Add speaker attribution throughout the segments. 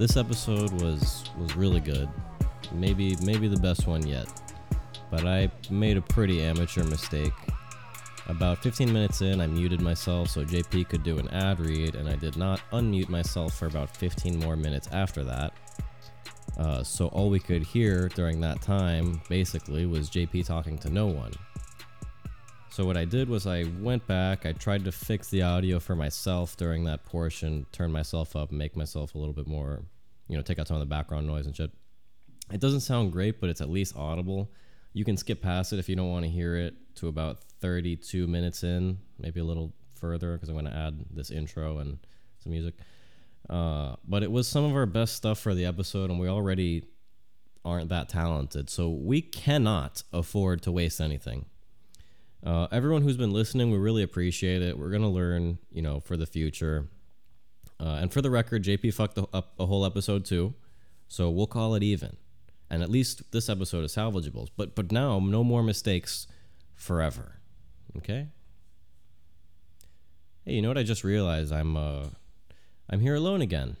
Speaker 1: This episode was was really good. Maybe maybe the best one yet. But I made a pretty amateur mistake. About 15 minutes in, I muted myself so JP could do an ad read, and I did not unmute myself for about 15 more minutes after that. Uh, so all we could hear during that time, basically, was JP talking to no one. So what I did was I went back, I tried to fix the audio for myself during that portion, turn myself up, make myself a little bit more, you know, take out some of the background noise and shit. It doesn't sound great, but it's at least audible. You can skip past it if you don't want to hear it to about 32 minutes in, maybe a little further, because I'm going to add this intro and some music. Uh, but it was some of our best stuff for the episode, and we already aren't that talented, so we cannot afford to waste anything. Uh, everyone who's been listening, we really appreciate it. We're gonna learn, you know, for the future. Uh, and for the record, JP fucked the, up a whole episode too, so we'll call it even. And at least this episode is salvageable. But but now, no more mistakes forever. Okay. Hey, you know what? I just realized I'm uh, I'm here alone again,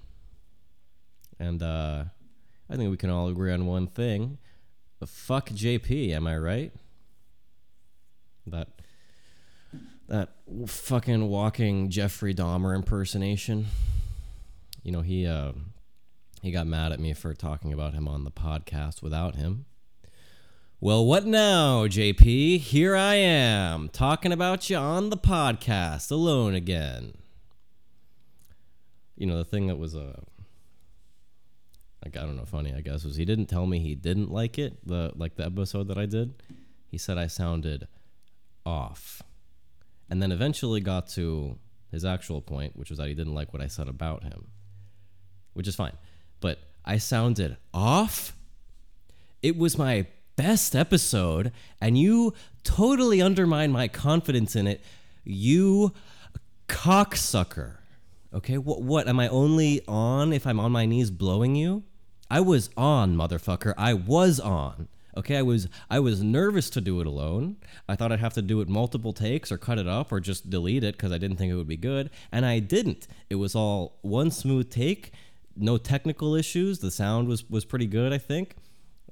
Speaker 1: and uh, I think we can all agree on one thing: fuck JP. Am I right? That that fucking walking Jeffrey Dahmer impersonation. You know, he uh, he got mad at me for talking about him on the podcast without him. Well, what now, JP? Here I am, talking about you on the podcast alone again. You know, the thing that was uh, like I don't know, funny I guess was he didn't tell me he didn't like it. The like the episode that I did, he said I sounded off. And then eventually got to his actual point, which was that he didn't like what I said about him, which is fine. But I sounded off. It was my best episode, and you totally undermined my confidence in it. You cocksucker. Okay, what, what? Am I only on if I'm on my knees blowing you? I was on, motherfucker. I was on. Okay, I was I was nervous to do it alone. I thought I'd have to do it multiple takes or cut it up or just delete it because I didn't think it would be good, and I didn't. It was all one smooth take, no technical issues. The sound was was pretty good, I think.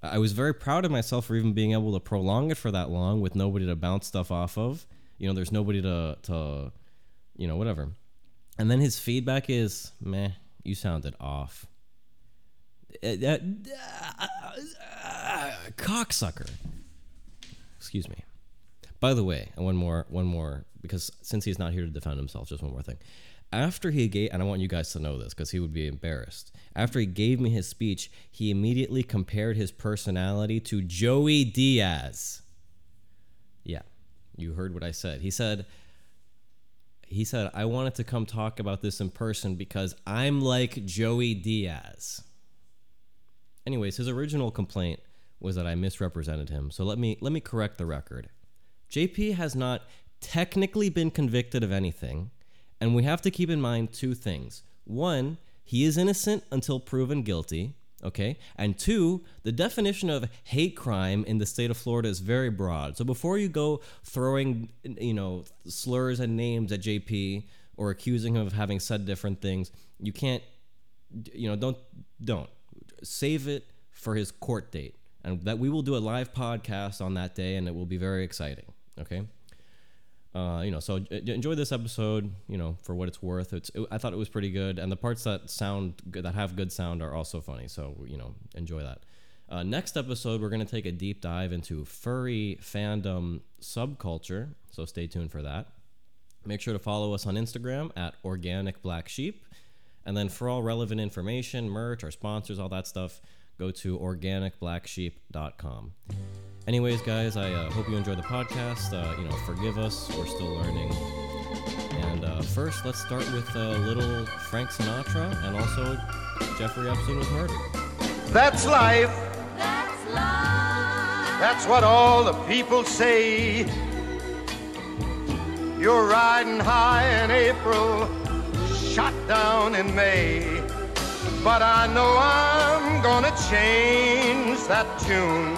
Speaker 1: I was very proud of myself for even being able to prolong it for that long with nobody to bounce stuff off of. You know, there's nobody to to you know, whatever. And then his feedback is, "Meh, you sounded off." Uh, cocksucker. Excuse me. By the way, and one more, one more, because since he's not here to defend himself, just one more thing. After he gave, and I want you guys to know this because he would be embarrassed. After he gave me his speech, he immediately compared his personality to Joey Diaz. Yeah, you heard what I said. He said, he said, I wanted to come talk about this in person because I'm like Joey Diaz. Anyways, his original complaint was that I misrepresented him. So let me let me correct the record. JP has not technically been convicted of anything, and we have to keep in mind two things. One, he is innocent until proven guilty, okay? And two, the definition of hate crime in the state of Florida is very broad. So before you go throwing, you know, slurs and names at JP or accusing him of having said different things, you can't you know, don't don't save it for his court date and that we will do a live podcast on that day, and it will be very exciting. Okay. Uh, you know, so enjoy this episode. You know, for what it's worth. It's it, I thought it was pretty good, and the parts that sound good, that have good sound, are also funny. So you know, enjoy that. Uh, next episode, we're going to take a deep dive into furry fandom subculture. So stay tuned for that. Make sure to follow us on Instagram at Organic Black Sheep. And then for all relevant information, merch, our sponsors, all that stuff, go to organicblacksheep.com. Anyways, guys, I uh, hope you enjoy the podcast. Uh, you know, forgive us, we're still learning. And uh, first, let's start with a little Frank Sinatra and also Jeffrey Epstein was murdered.
Speaker 2: That's life.
Speaker 3: That's life.
Speaker 2: That's what all the people say. You're riding high in April, shot down in May. But I know I'm gonna change that tune.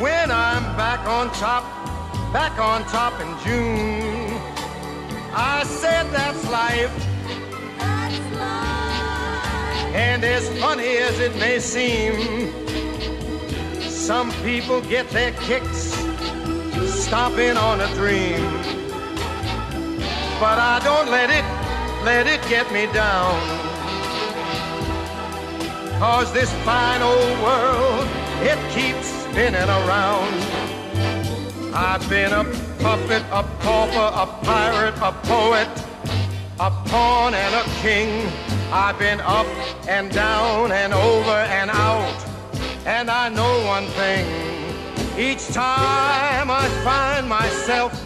Speaker 2: When I'm back on top, back on top in June. I said that's life.
Speaker 3: That's life.
Speaker 2: And as funny as it may seem, some people get their kicks stomping on a dream. But I don't let it, let it get me down. Cause this fine old world, it keeps spinning around. I've been a puppet, a pauper, a pirate, a poet, a pawn and a king. I've been up and down and over and out. And I know one thing. Each time I find myself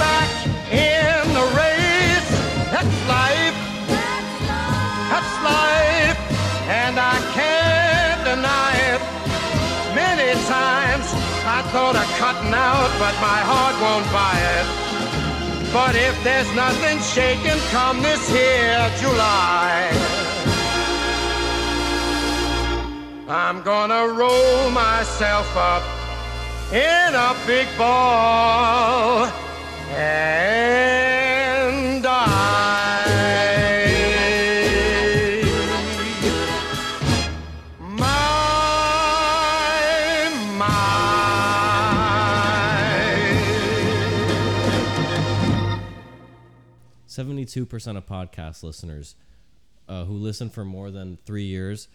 Speaker 2: back in the race. That's life.
Speaker 3: That's life.
Speaker 2: And I can't deny it. Many times I thought of cutting out, but my heart won't buy it. But if there's nothing shaking come this here July, I'm gonna roll myself up in a big ball and die. My, my.
Speaker 1: Seventy-two percent of podcast listeners uh, who listen for more than three years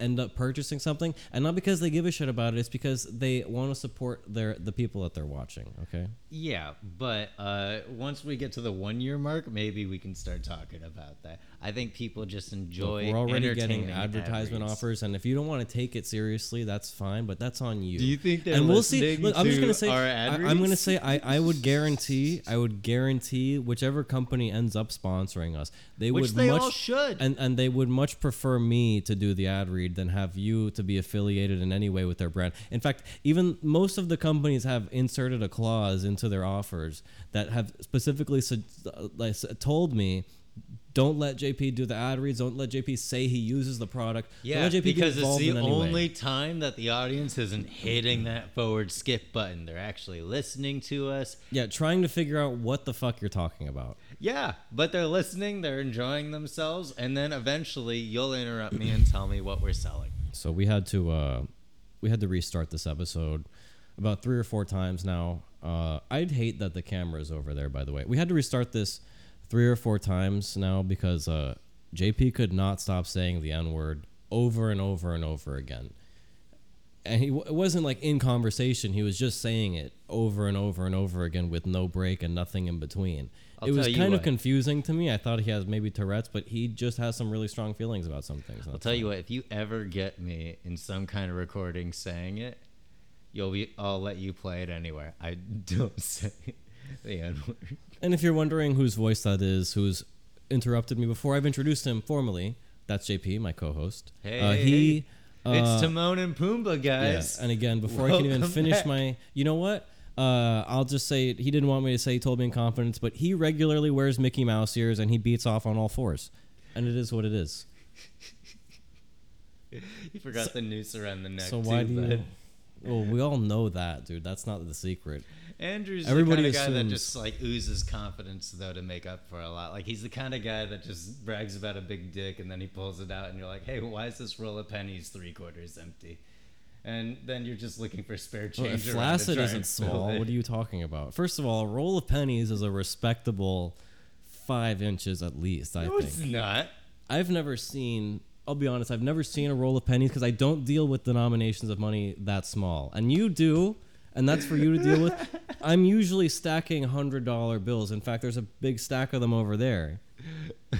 Speaker 1: end up purchasing something, and not because they give a shit about it. It's because they want to support their the people that they're watching. Okay.
Speaker 4: Yeah, but uh, once we get to the one year mark, maybe we can start talking about that. I think people just
Speaker 1: Look,
Speaker 4: enjoy.
Speaker 1: we're already getting
Speaker 4: entertaining ad
Speaker 1: advertisement
Speaker 4: reads.
Speaker 1: offers, and if you don't want to take it seriously, that's fine. But that's on you.
Speaker 4: Do you think they're
Speaker 1: and we'll see. Look, I'm just gonna say.
Speaker 4: our ad
Speaker 1: I, I'm gonna say. I, I would guarantee. I would guarantee whichever company ends up sponsoring us, they
Speaker 4: Which
Speaker 1: would
Speaker 4: they
Speaker 1: much
Speaker 4: all should.
Speaker 1: and and they would much prefer me to do the ad read than have you to be affiliated in any way with their brand. In fact, even most of the companies have inserted a clause into their offers that have specifically su- uh, told me. Don't let JP do the ad reads. Don't let JP say he uses the product.
Speaker 4: Yeah,
Speaker 1: let JP get
Speaker 4: because it's the only time that the audience isn't hitting that forward skip button. They're actually listening to us.
Speaker 1: Yeah, trying to figure out what the fuck you're talking about.
Speaker 4: Yeah, but they're listening, they're enjoying themselves, and then eventually you'll interrupt me and tell me what we're selling.
Speaker 1: So we had to uh, we had to restart this episode about three or four times now. Uh, I'd hate that the camera is over there. By the way, we had to restart this three or four times now because uh, JP could not stop saying the N word over and over and over again. And he it wasn't like in conversation; he was just saying it over and over and over again with no break and nothing in between.
Speaker 4: I'll
Speaker 1: it was kind of confusing to me. I thought he has maybe Tourette's, but he just has some really strong feelings about some things.
Speaker 4: I'll tell you what, if you ever get me in some kind of recording saying it, you'll be I'll let you play it anywhere. I don't say the N word.
Speaker 1: And if you're wondering whose voice that is, who's interrupted me before, I've introduced him formally. That's JP, my co-host.
Speaker 4: Hey,
Speaker 1: uh,
Speaker 4: hey,
Speaker 1: he.
Speaker 4: it's
Speaker 1: uh,
Speaker 4: Timon and Pumbaa,
Speaker 1: yeah,
Speaker 4: guys.
Speaker 1: and again, before I can even finish
Speaker 4: back.
Speaker 1: my, you know what? Uh, I'll just say he didn't want me to say. He told me in confidence, but he regularly wears Mickey Mouse ears and he beats off on all fours, and it is what it is.
Speaker 4: you forgot the noose around the neck.
Speaker 1: So why
Speaker 4: too,
Speaker 1: do you? Well, we all know that, dude. That's not the secret.
Speaker 4: Andrew's
Speaker 1: Everybody
Speaker 4: the kind of guy that just like oozes confidence though to make up for a lot. Like he's the kind of guy that just brags about a big dick and then he pulls it out and you're like, hey, why is this roll of pennies three quarters empty? And then you're just looking for spare
Speaker 1: Well,
Speaker 4: change.
Speaker 1: if
Speaker 4: around
Speaker 1: flaccid isn't small,
Speaker 4: it.
Speaker 1: what are you talking about? First of all, a roll of pennies is a respectable five inches at least. I
Speaker 4: No,
Speaker 1: think.
Speaker 4: it's not.
Speaker 1: I've never seen. I'll be honest. I've never seen a roll of pennies because I don't deal with denominations of money that small, and you do, and that's for you to deal with. I'm usually stacking hundred dollar bills. In fact, there's a big stack of them over there,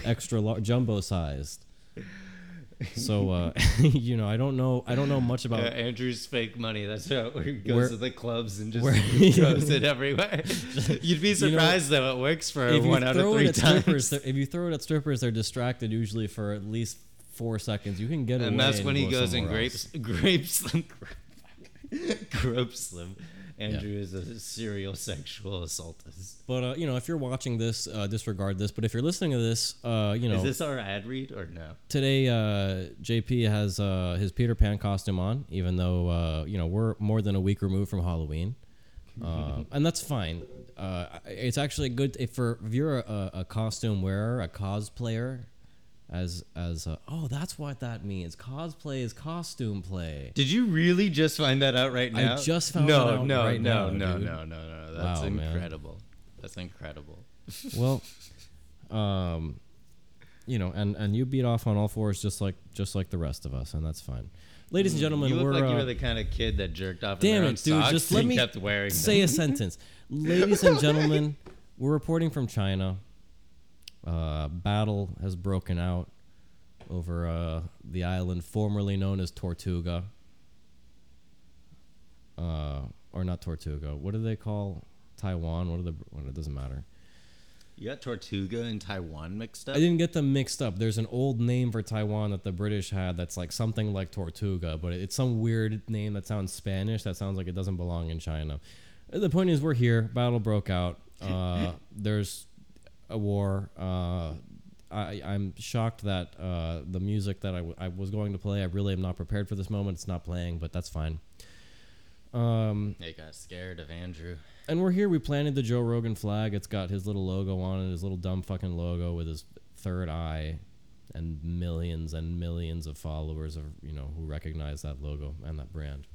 Speaker 1: extra large, jumbo sized. So uh, you know, I don't know. I don't know much about.
Speaker 4: Uh, Andrew's fake money. That's how he goes
Speaker 1: Where-
Speaker 4: to the clubs and just throws it everywhere. You'd be
Speaker 1: You know,
Speaker 4: surprised though. It works for one out of
Speaker 1: throw
Speaker 4: three
Speaker 1: it at strippers,
Speaker 4: times.
Speaker 1: if you throw it at strippers, they're distracted usually for at least four seconds. You can get away.
Speaker 4: And that's when he
Speaker 1: go
Speaker 4: goes and grapes,
Speaker 1: else.
Speaker 4: grapes slim, grope slim. Andrew is a serial sexual assaultist.
Speaker 1: But uh, you know, if you're watching this, uh, disregard this. But if you're listening to this, uh, you know,
Speaker 4: Is this our ad read or no?
Speaker 1: today uh, JP has uh, his Peter Pan costume on, even though uh, you know we're more than a week removed from Halloween, and that's fine. Uh, it's actually good if, for if you're a, a costume wearer, a cosplayer, as as uh, oh that's what that means. Cosplay is costume play.
Speaker 4: Did you really just find that out right now?
Speaker 1: I just found
Speaker 4: no,
Speaker 1: that out
Speaker 4: no,
Speaker 1: right
Speaker 4: no,
Speaker 1: now,
Speaker 4: no,
Speaker 1: dude.
Speaker 4: no, no, no. That's
Speaker 1: Wow, man.
Speaker 4: incredible. That's incredible.
Speaker 1: Well, um, you know, and and you beat off on all fours just like just like the rest of us, and that's fine. Ladies and gentlemen,
Speaker 4: You look
Speaker 1: we're
Speaker 4: like you
Speaker 1: uh,
Speaker 4: were the kind of kid that jerked off. in
Speaker 1: Damn it, dude! Just let me say
Speaker 4: them.
Speaker 1: a sentence. Ladies and gentlemen, we're reporting from China. Uh, battle has broken out over uh, the island formerly known as Tortuga, uh, or not Tortuga. What do they call Taiwan? What are the? What, it doesn't matter.
Speaker 4: You got Tortuga and Taiwan mixed up.
Speaker 1: I didn't get them mixed up. There's an old name for Taiwan that the British had that's like something like Tortuga, but it's some weird name that sounds Spanish. That sounds like it doesn't belong in China. The point is, we're here. Battle broke out. Uh, there's a war. Uh, I, I'm shocked that uh, the music that I, w- I was going to play, I really am not prepared for this moment. It's not playing, but that's fine. Um,
Speaker 4: They got scared of Andrew.
Speaker 1: and we're here. We planted the Joe Rogan flag. It's got his little logo on it, his little dumb fucking logo with his third eye, and millions and millions of followers of you know who recognize that logo and that brand.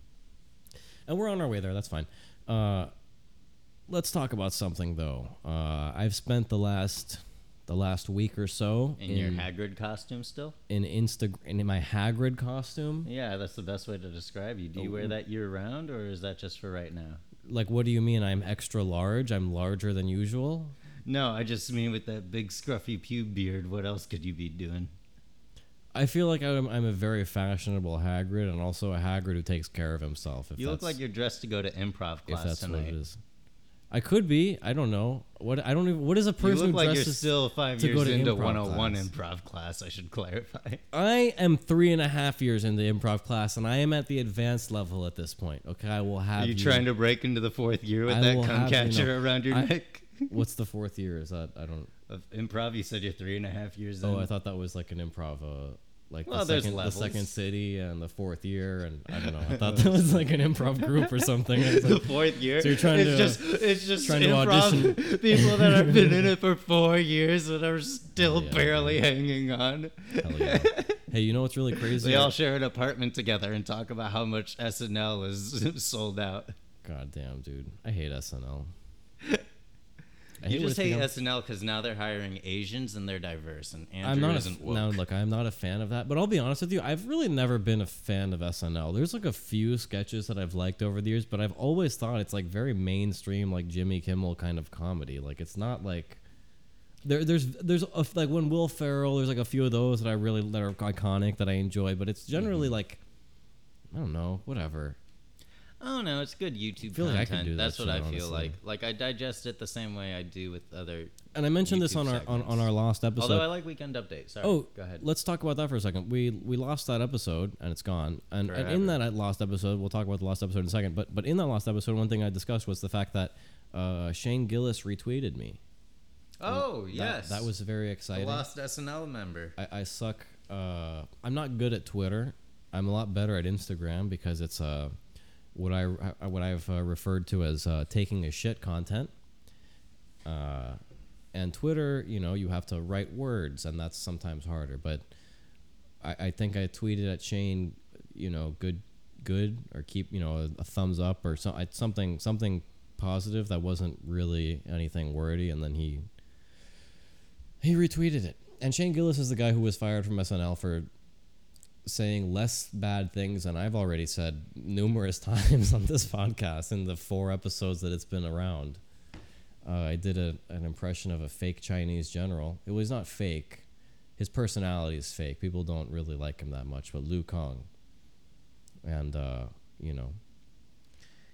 Speaker 1: And we're on our way there. That's fine. Uh, let's talk about something though. Uh, I've spent the last the last week or so
Speaker 4: In, your Hagrid costume still?
Speaker 1: in Insta in my Hagrid costume.
Speaker 4: Yeah, that's the best way to describe you. Do you
Speaker 1: Oh.
Speaker 4: wear that year round, or is that just for right now?
Speaker 1: Like, what do you mean? I'm extra large. I'm larger than usual.
Speaker 4: No, I just mean with that big scruffy pube beard. What else could you be doing?
Speaker 1: I feel like I'm, I'm a very fashionable Hagrid, and also a Hagrid who takes care of himself. If
Speaker 4: You look like you're dressed to go to improv
Speaker 1: if
Speaker 4: class
Speaker 1: that's what
Speaker 4: tonight.
Speaker 1: it is. I could be. I don't know. What I don't even. What is a
Speaker 4: You
Speaker 1: person
Speaker 4: look like you're still five
Speaker 1: to go
Speaker 4: years
Speaker 1: to
Speaker 4: into
Speaker 1: improv
Speaker 4: 101
Speaker 1: class?
Speaker 4: improv class. I should clarify.
Speaker 1: I am three and a half years into improv class, and I am at the advanced level at this point. Okay, I will have.
Speaker 4: Are you trying to break into the fourth year with
Speaker 1: I
Speaker 4: that cum
Speaker 1: have you
Speaker 4: catcher
Speaker 1: know-
Speaker 4: around your
Speaker 1: I-
Speaker 4: neck?
Speaker 1: What's the fourth year? Is that I don't.
Speaker 4: Of improv, you said you're three and a half years
Speaker 1: Oh,
Speaker 4: in.
Speaker 1: I thought that was like an improv. Uh, like
Speaker 4: Well,
Speaker 1: the second, the second city and the fourth year, and I don't know. I thought that was like an improv group or something. Was
Speaker 4: the fourth year.
Speaker 1: So you're trying
Speaker 4: it's
Speaker 1: to,
Speaker 4: just it's just
Speaker 1: trying to
Speaker 4: improv people that have been in it for four years that are still
Speaker 1: yeah,
Speaker 4: barely hanging on.
Speaker 1: Hell yeah. hey, you know what's really crazy?
Speaker 4: They all share an apartment together and talk about how much SNL is sold out.
Speaker 1: God damn, dude. I hate SNL. I
Speaker 4: You just
Speaker 1: become.
Speaker 4: SNL because now they're hiring Asians and they're diverse, and Andrew
Speaker 1: I'm not
Speaker 4: isn't
Speaker 1: a,
Speaker 4: woke.
Speaker 1: now look. I'm not a fan of that, but I'll be honest with you. I've really never been a fan of SNL. There's like a few sketches that I've liked over the years, but I've always thought it's like very mainstream, like Jimmy Kimmel kind of comedy. Like it's not like there. There's there's a, like when Will Ferrell. There's like a few of those that I really that are iconic that I enjoy, but it's generally
Speaker 4: Mm-hmm.
Speaker 1: like I don't know, whatever.
Speaker 4: Oh no, it's good YouTube
Speaker 1: feel like I
Speaker 4: content.
Speaker 1: could do that
Speaker 4: That's what
Speaker 1: shit,
Speaker 4: I feel
Speaker 1: honestly.
Speaker 4: like. Like I digest it the same way I do with other.
Speaker 1: And I mentioned this
Speaker 4: YouTube
Speaker 1: on our on, on our last episode.
Speaker 4: Although I like Weekend Update. Sorry.
Speaker 1: Oh,
Speaker 4: go ahead.
Speaker 1: Let's talk about that for a second. We we lost that episode and it's gone. And, and in
Speaker 4: Forever.
Speaker 1: that lost episode, we'll talk about the lost episode in a second. But but in that lost episode, one thing I discussed was the fact that uh, Shane Gillis retweeted me.
Speaker 4: Oh
Speaker 1: That-
Speaker 4: yes,
Speaker 1: that, was very
Speaker 4: the
Speaker 1: exciting.
Speaker 4: lost SNL member.
Speaker 1: I, I suck. Uh, I'm not good at Twitter. I'm a lot better at Instagram because it's uh, what I what I've uh, referred to as uh, taking a shit content. Uh, and Twitter, you know, you have to write words, and that's sometimes harder. But I, I think I tweeted at Shane, you know, good, good, or keep, you know, a, a thumbs up or so, something, something positive that wasn't really anything wordy, and then he He retweeted it. And Shane Gillis is the guy who was fired from SNL for saying less bad things than I've already said numerous times on this podcast in the four episodes that it's been around. Uh, I did a, an impression of a fake Chinese general. It was not fake. His personality is fake. People don't really like him that much, but Liu Kong. And, uh, you know,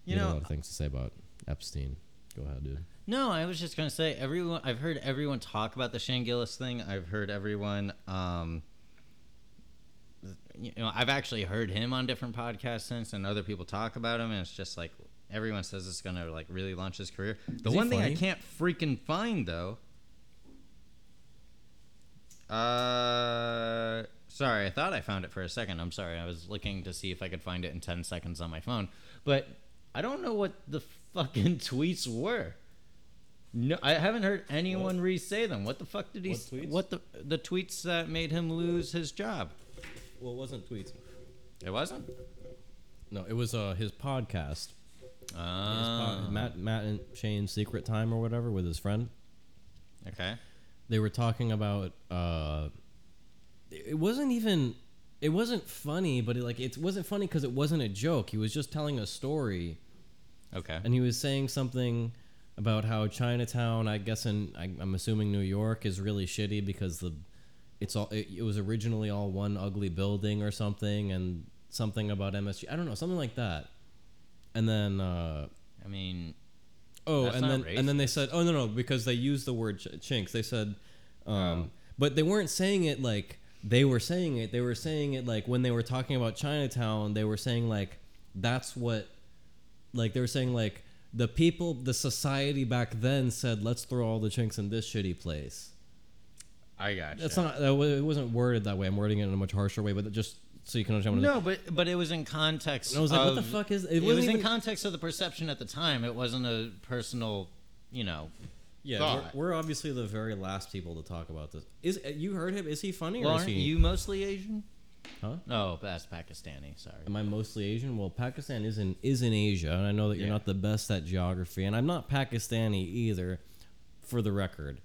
Speaker 4: You
Speaker 1: had a
Speaker 4: know,
Speaker 1: lot of things to say about Epstein. Go ahead, dude.
Speaker 4: No, I was just gonna say everyone. I've heard everyone talk about the Shane Gillis thing. I've heard everyone. Um, you know, I've actually heard him on different podcasts since, and other people talk about him, and it's just like everyone says it's gonna like really launch his career. The
Speaker 1: Is
Speaker 4: one thing I can't freaking find though. Uh, sorry, I thought I found it for a second. I'm sorry, I was looking to see if I could find it in ten seconds on my phone, but I don't know what the fucking tweets were. No, I haven't heard anyone re-say them. What the fuck did he?
Speaker 1: What tweets?
Speaker 4: What the the tweets that made him lose his job?
Speaker 1: Well, it wasn't tweets.
Speaker 4: It wasn't.
Speaker 1: No, it was uh, his podcast. His
Speaker 4: Ah,
Speaker 1: pod- Matt, Matt and Shane's Secret Time or whatever with his friend.
Speaker 4: okay.
Speaker 1: They were talking about. Uh, it wasn't even. It wasn't funny, but it, like it wasn't funny because it wasn't a joke. He was just telling a story,
Speaker 4: Okay.
Speaker 1: and he was saying something about how Chinatown, I guess, in I, I'm assuming New York, is really shitty because the it's all it, it was originally all one ugly building or something, and something about MSG. I don't know, something like that. And then. Uh,
Speaker 4: I mean,
Speaker 1: Oh, and then and then they said, oh no no, because they used the word ch- chinks. They said, um, but they weren't saying it like they were saying it. They were saying it like when they were talking about Chinatown. They were saying like that's what, like they were saying like the people, the society back then said, let's throw all the chinks in this shitty place.
Speaker 4: I got
Speaker 1: That's not. That, wa- it wasn't worded that way. I'm wording it in a much harsher way, but just so you can understand. What it-
Speaker 4: No, but but it was in context.
Speaker 1: I was like, what the
Speaker 4: of-
Speaker 1: fuck is? It,
Speaker 4: It,
Speaker 1: wasn't
Speaker 4: was in
Speaker 1: even-
Speaker 4: context of the perception at the time. It wasn't a personal, you know.
Speaker 1: Yeah, we're, we're obviously the very last people to talk about this. Is uh, you heard him? Is he funny
Speaker 4: Well,
Speaker 1: or is
Speaker 4: aren't
Speaker 1: he?
Speaker 4: you mostly Asian?
Speaker 1: Huh?
Speaker 4: No, that's Pakistani. Sorry.
Speaker 1: Am I mostly Asian? Well, Pakistan is in is in Asia, and I know that you're
Speaker 4: Yeah.
Speaker 1: not the best at geography, and I'm not Pakistani either, for the record.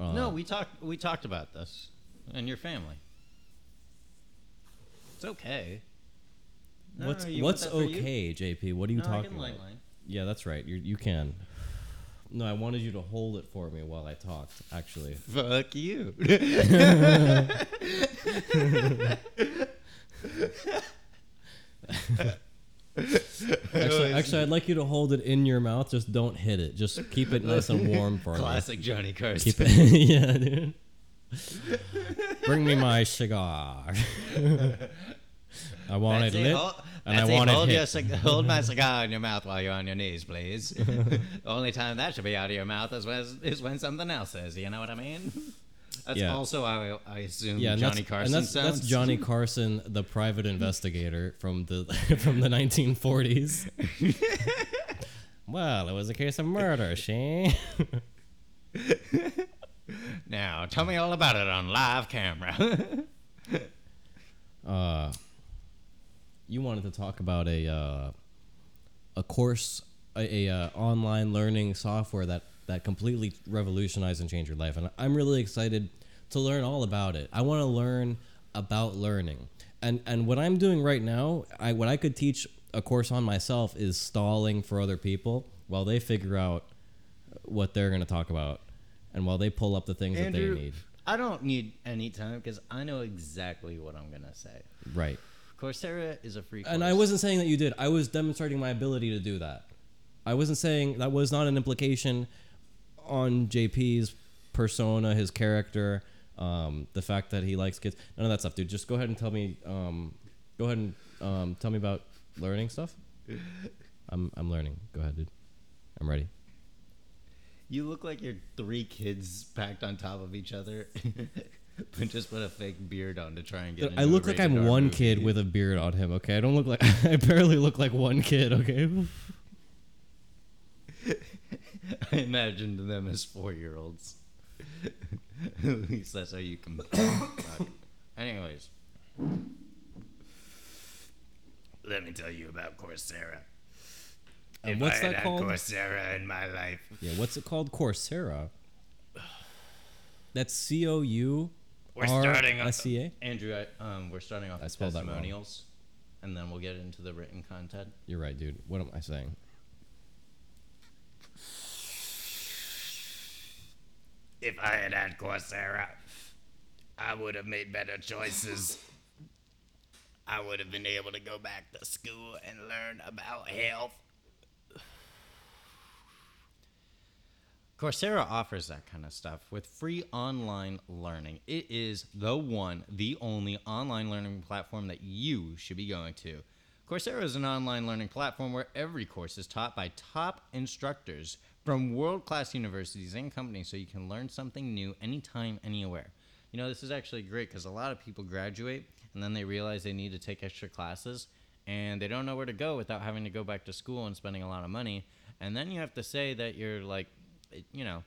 Speaker 1: Uh,
Speaker 4: no, we talked. We talked about this and your family. It's okay. No,
Speaker 1: what's what's okay, JP? What are you
Speaker 4: No,
Speaker 1: talking about? Yeah, that's right. You you can. No, I wanted you to hold it for me while I talked. Actually,
Speaker 4: Fuck you.
Speaker 1: actually, actually, I'd like you to hold it in your mouth. Just don't hit it. Just keep it nice and warm for me.
Speaker 4: Classic Johnny Carson.
Speaker 1: Keep it, yeah, dude. Bring me my cigar. I want it lit, and I want it
Speaker 4: hold,
Speaker 1: hit.
Speaker 4: your hold my cigar in your mouth while you're on your knees, please. the only time that should be out of your mouth is when, is when something else is. You know what I mean? That's
Speaker 1: Yeah.
Speaker 4: also how I, I assume
Speaker 1: yeah,
Speaker 4: Johnny
Speaker 1: that's,
Speaker 4: Carson
Speaker 1: and that's,
Speaker 4: sounds.
Speaker 1: that's Johnny Carson, the private investigator from the from the 1940s. well, it was a case of murder, Shane.
Speaker 4: Now, tell me all about it on live camera.
Speaker 1: uh, you wanted to talk about a uh, a course, a, a uh, online learning software that that completely revolutionized and changed your life, and I'm really excited to learn all about it. I want to learn about learning, and and what I'm doing right now, I what I could teach a course on myself is stalling for other people while they figure out what they're going to talk about, and while they pull up the things that they need.
Speaker 4: I don't need any time because I know exactly what I'm gonna say.
Speaker 1: Right.
Speaker 4: Coursera is a free.
Speaker 1: And I wasn't saying that you did. I was demonstrating my ability to do that. I wasn't saying that was not an implication on JP's persona, his character, um, the fact that he likes kids. None of that stuff, dude. Just go ahead and tell me. Um, go ahead and um, tell me about learning stuff. I'm I'm learning. Go ahead, dude. I'm ready.
Speaker 4: You look like you're three kids packed on top of each other, but just put a fake beard on to try and get.
Speaker 1: I look like I'm one
Speaker 4: movie.
Speaker 1: kid with a beard on him. Okay, I don't look like I barely look like one kid. Okay.
Speaker 4: I imagined them as four-year-olds. At least that's how you can. Anyways, let me tell you about Coursera.
Speaker 1: And
Speaker 4: if
Speaker 1: what's
Speaker 4: I had
Speaker 1: that
Speaker 4: had
Speaker 1: called?
Speaker 4: Coursera in my life,
Speaker 1: Yeah. What's it called? Coursera. That's C O U
Speaker 4: We're
Speaker 1: R
Speaker 4: starting
Speaker 1: S C A.
Speaker 4: Andrew, I, um, we're starting off
Speaker 1: I
Speaker 4: with
Speaker 1: spelled that wrong.
Speaker 4: testimonials, and then we'll get into the written content.
Speaker 1: You're right, dude. What am I saying?
Speaker 4: If I had had Coursera, I would have made better choices. I would have been able to go back to school and learn about health. Coursera offers that kind of stuff with free online learning. It is the one, the only online learning platform that you should be going to. Coursera is an online learning platform where every course is taught by top instructors from world class universities and companies so you can learn something new anytime, anywhere. You know, this is actually great because a lot of people graduate and then they realize they need to take extra classes and they don't know where to go without having to go back to school and spending a lot of money. And then you have to say that you're like, eh, you know,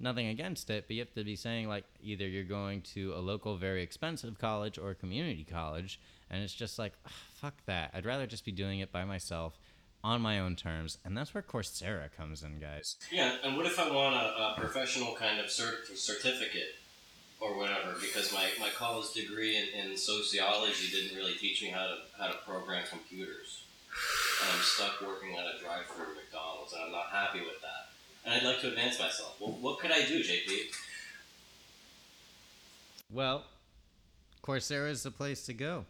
Speaker 4: nothing against it, but you have to be saying like either you're going to a local, very expensive college or a community college, and it's just like, ugh, fuck that. I'd rather just be doing it by myself on my own terms, and that's where Coursera comes in, guys.
Speaker 1: Yeah, and what if I want a, a professional kind of cert- certificate or whatever? Because my, my college degree in, in sociology didn't really teach me how to how to program computers, and I'm stuck working at a drive-through McDonald's, and I'm not happy with that. And I'd like to advance myself. Well, what could I do, JP?
Speaker 4: Well, Coursera is the place to go.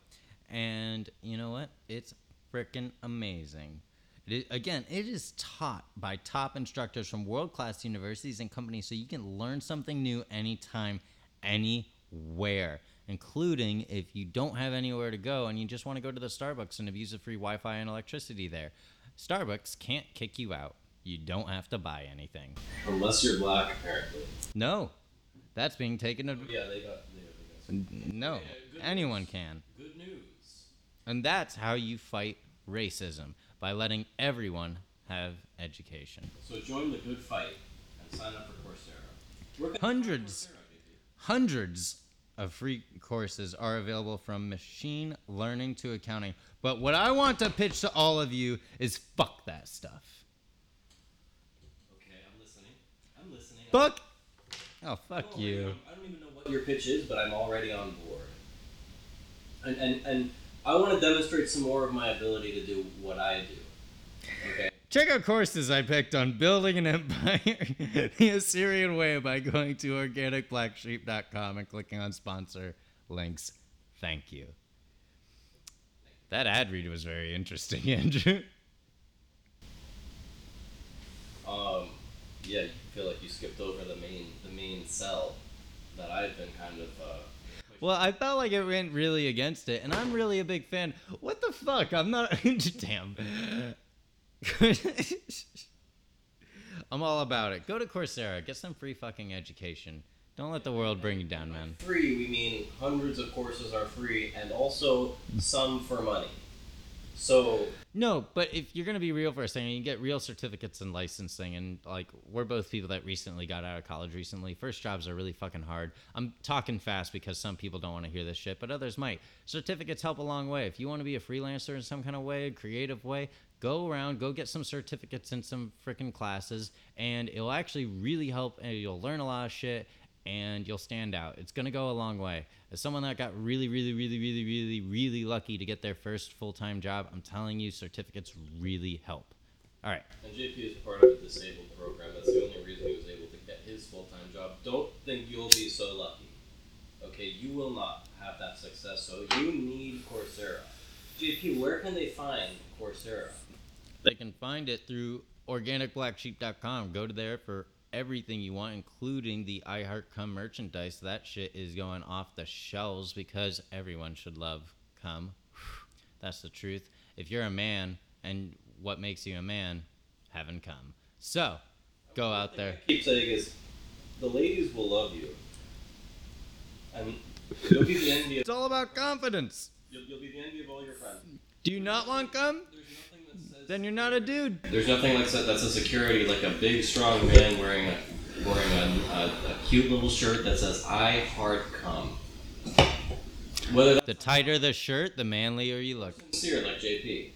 Speaker 4: And you know what? It's freaking amazing. It is, again, it is taught by top instructors from world class universities and companies so you can learn something new anytime, anywhere, including if you don't have anywhere to go and you just want to go to the Starbucks and abuse the free Wi Fi and electricity there. Starbucks can't kick you out. You don't have to buy anything.
Speaker 1: Unless you're black, apparently.
Speaker 4: No, that's being taken. Ad-
Speaker 1: Yeah, they got. They got
Speaker 4: no, anyone can.
Speaker 1: Good news.
Speaker 4: And that's how you fight racism by letting everyone have education.
Speaker 1: So join the good fight and sign up for Coursera. Where can I find
Speaker 4: Hundreds.
Speaker 1: Coursera,
Speaker 4: Hundreds of free courses are available from machine learning to accounting. But what I want to pitch to all of you is fuck that stuff.
Speaker 1: Okay, I'm listening. I'm listening.
Speaker 4: Fuck. Oh, fuck
Speaker 1: I'm
Speaker 4: you.
Speaker 1: I don't even know what your pitch is, but I'm already on board. And and and I want to demonstrate some more of my ability to do what I do. Okay.
Speaker 4: Check out courses I picked on building an empire the Assyrian way by going to organicblacksheep.com and clicking on sponsor links. Thank you. That ad read was very interesting, Andrew.
Speaker 1: Um, yeah, you feel like you skipped over the main the main sell that I've been kind of. Uh,
Speaker 4: Well, I felt like it went really against it, and I'm really a big fan. What the fuck? I'm not. Damn. I'm all about it. Go to Coursera, get some free fucking education. Don't let the world bring you down, man.
Speaker 1: free, we mean hundreds of courses are free, and also some for money. So
Speaker 4: No, but if you're gonna be real for a second, you get real certificates and licensing, and like we're both people that recently got out of college recently. First jobs are really fucking hard. I'm talking fast because some people don't want to hear this shit, but others might. Certificates help a long way. If you want to be a freelancer in some kind of way, a creative way, go around, go get some certificates in some freaking classes, and it'll actually really help. And you'll learn a lot of shit, and you'll stand out. It's gonna go a long way. As someone that got really, really, really, really, really, really lucky to get their first full time job, I'm telling you, certificates really help. All right.
Speaker 1: And JP is part of a disabled program. That's the only reason he was able to get his full time job. Don't think you'll be so lucky. Okay, you will not have that success. So you need Coursera. JP, where can they find Coursera?
Speaker 4: They can find it through organicblacksheep.com. Go to there for everything you want, including the I Heart Cum merchandise. That shit is going off the shelves because everyone should love cum. That's the truth. If you're a man and what makes you a man, having cum. So, go out there.
Speaker 1: Keep saying is, the ladies will love you, and you'll be the envy. Of,
Speaker 4: It's all about confidence.
Speaker 1: you'll, you'll be the envy of all your friends.
Speaker 4: Do you not want cum?
Speaker 1: There's nothing that says.
Speaker 4: Then you're not a dude.
Speaker 1: There's nothing like that. That's a security, like a big, strong man wearing a wearing a, a, a cute little shirt that says "I heart cum." Whether
Speaker 4: The tighter the shirt, the manlier you look.
Speaker 1: sincere, like JP,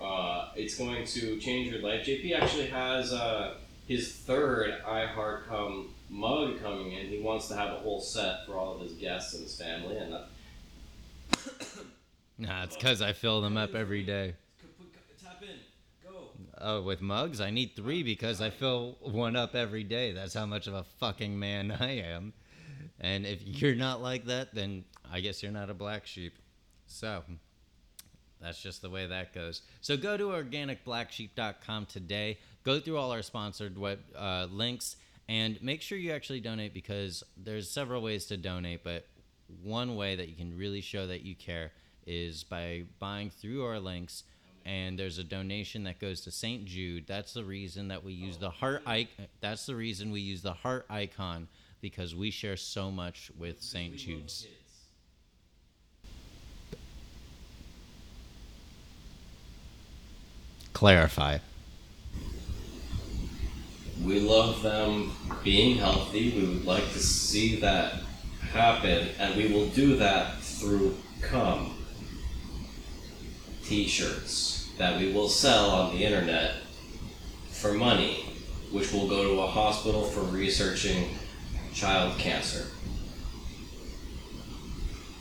Speaker 1: uh, it's going to change your life. JP actually has uh, his third "I heart Cum mug coming in. He wants to have a whole set for all of his guests and his family, and that.
Speaker 4: Nah, it's because I fill them up every day. Oh, with mugs, I need three because I fill one up every day. That's how much of a fucking man I am. And if you're not like that, then I guess you're not a black sheep. So, that's just the way that goes. So go to organicblacksheep.com today. Go through all our sponsored web uh, links and make sure you actually donate because there's several ways to donate, but one way that you can really show that you care is by buying through our links. And there's a donation that goes to St. Jude. That's the reason that we use the heart icon. That's the reason we use the heart icon because we share so much with St. Jude's. Clarify.
Speaker 1: We love them being healthy. We would like to see that happen, and we will do that through cum t-shirts that we will sell on the internet for money, which will go to a hospital for researching child cancer.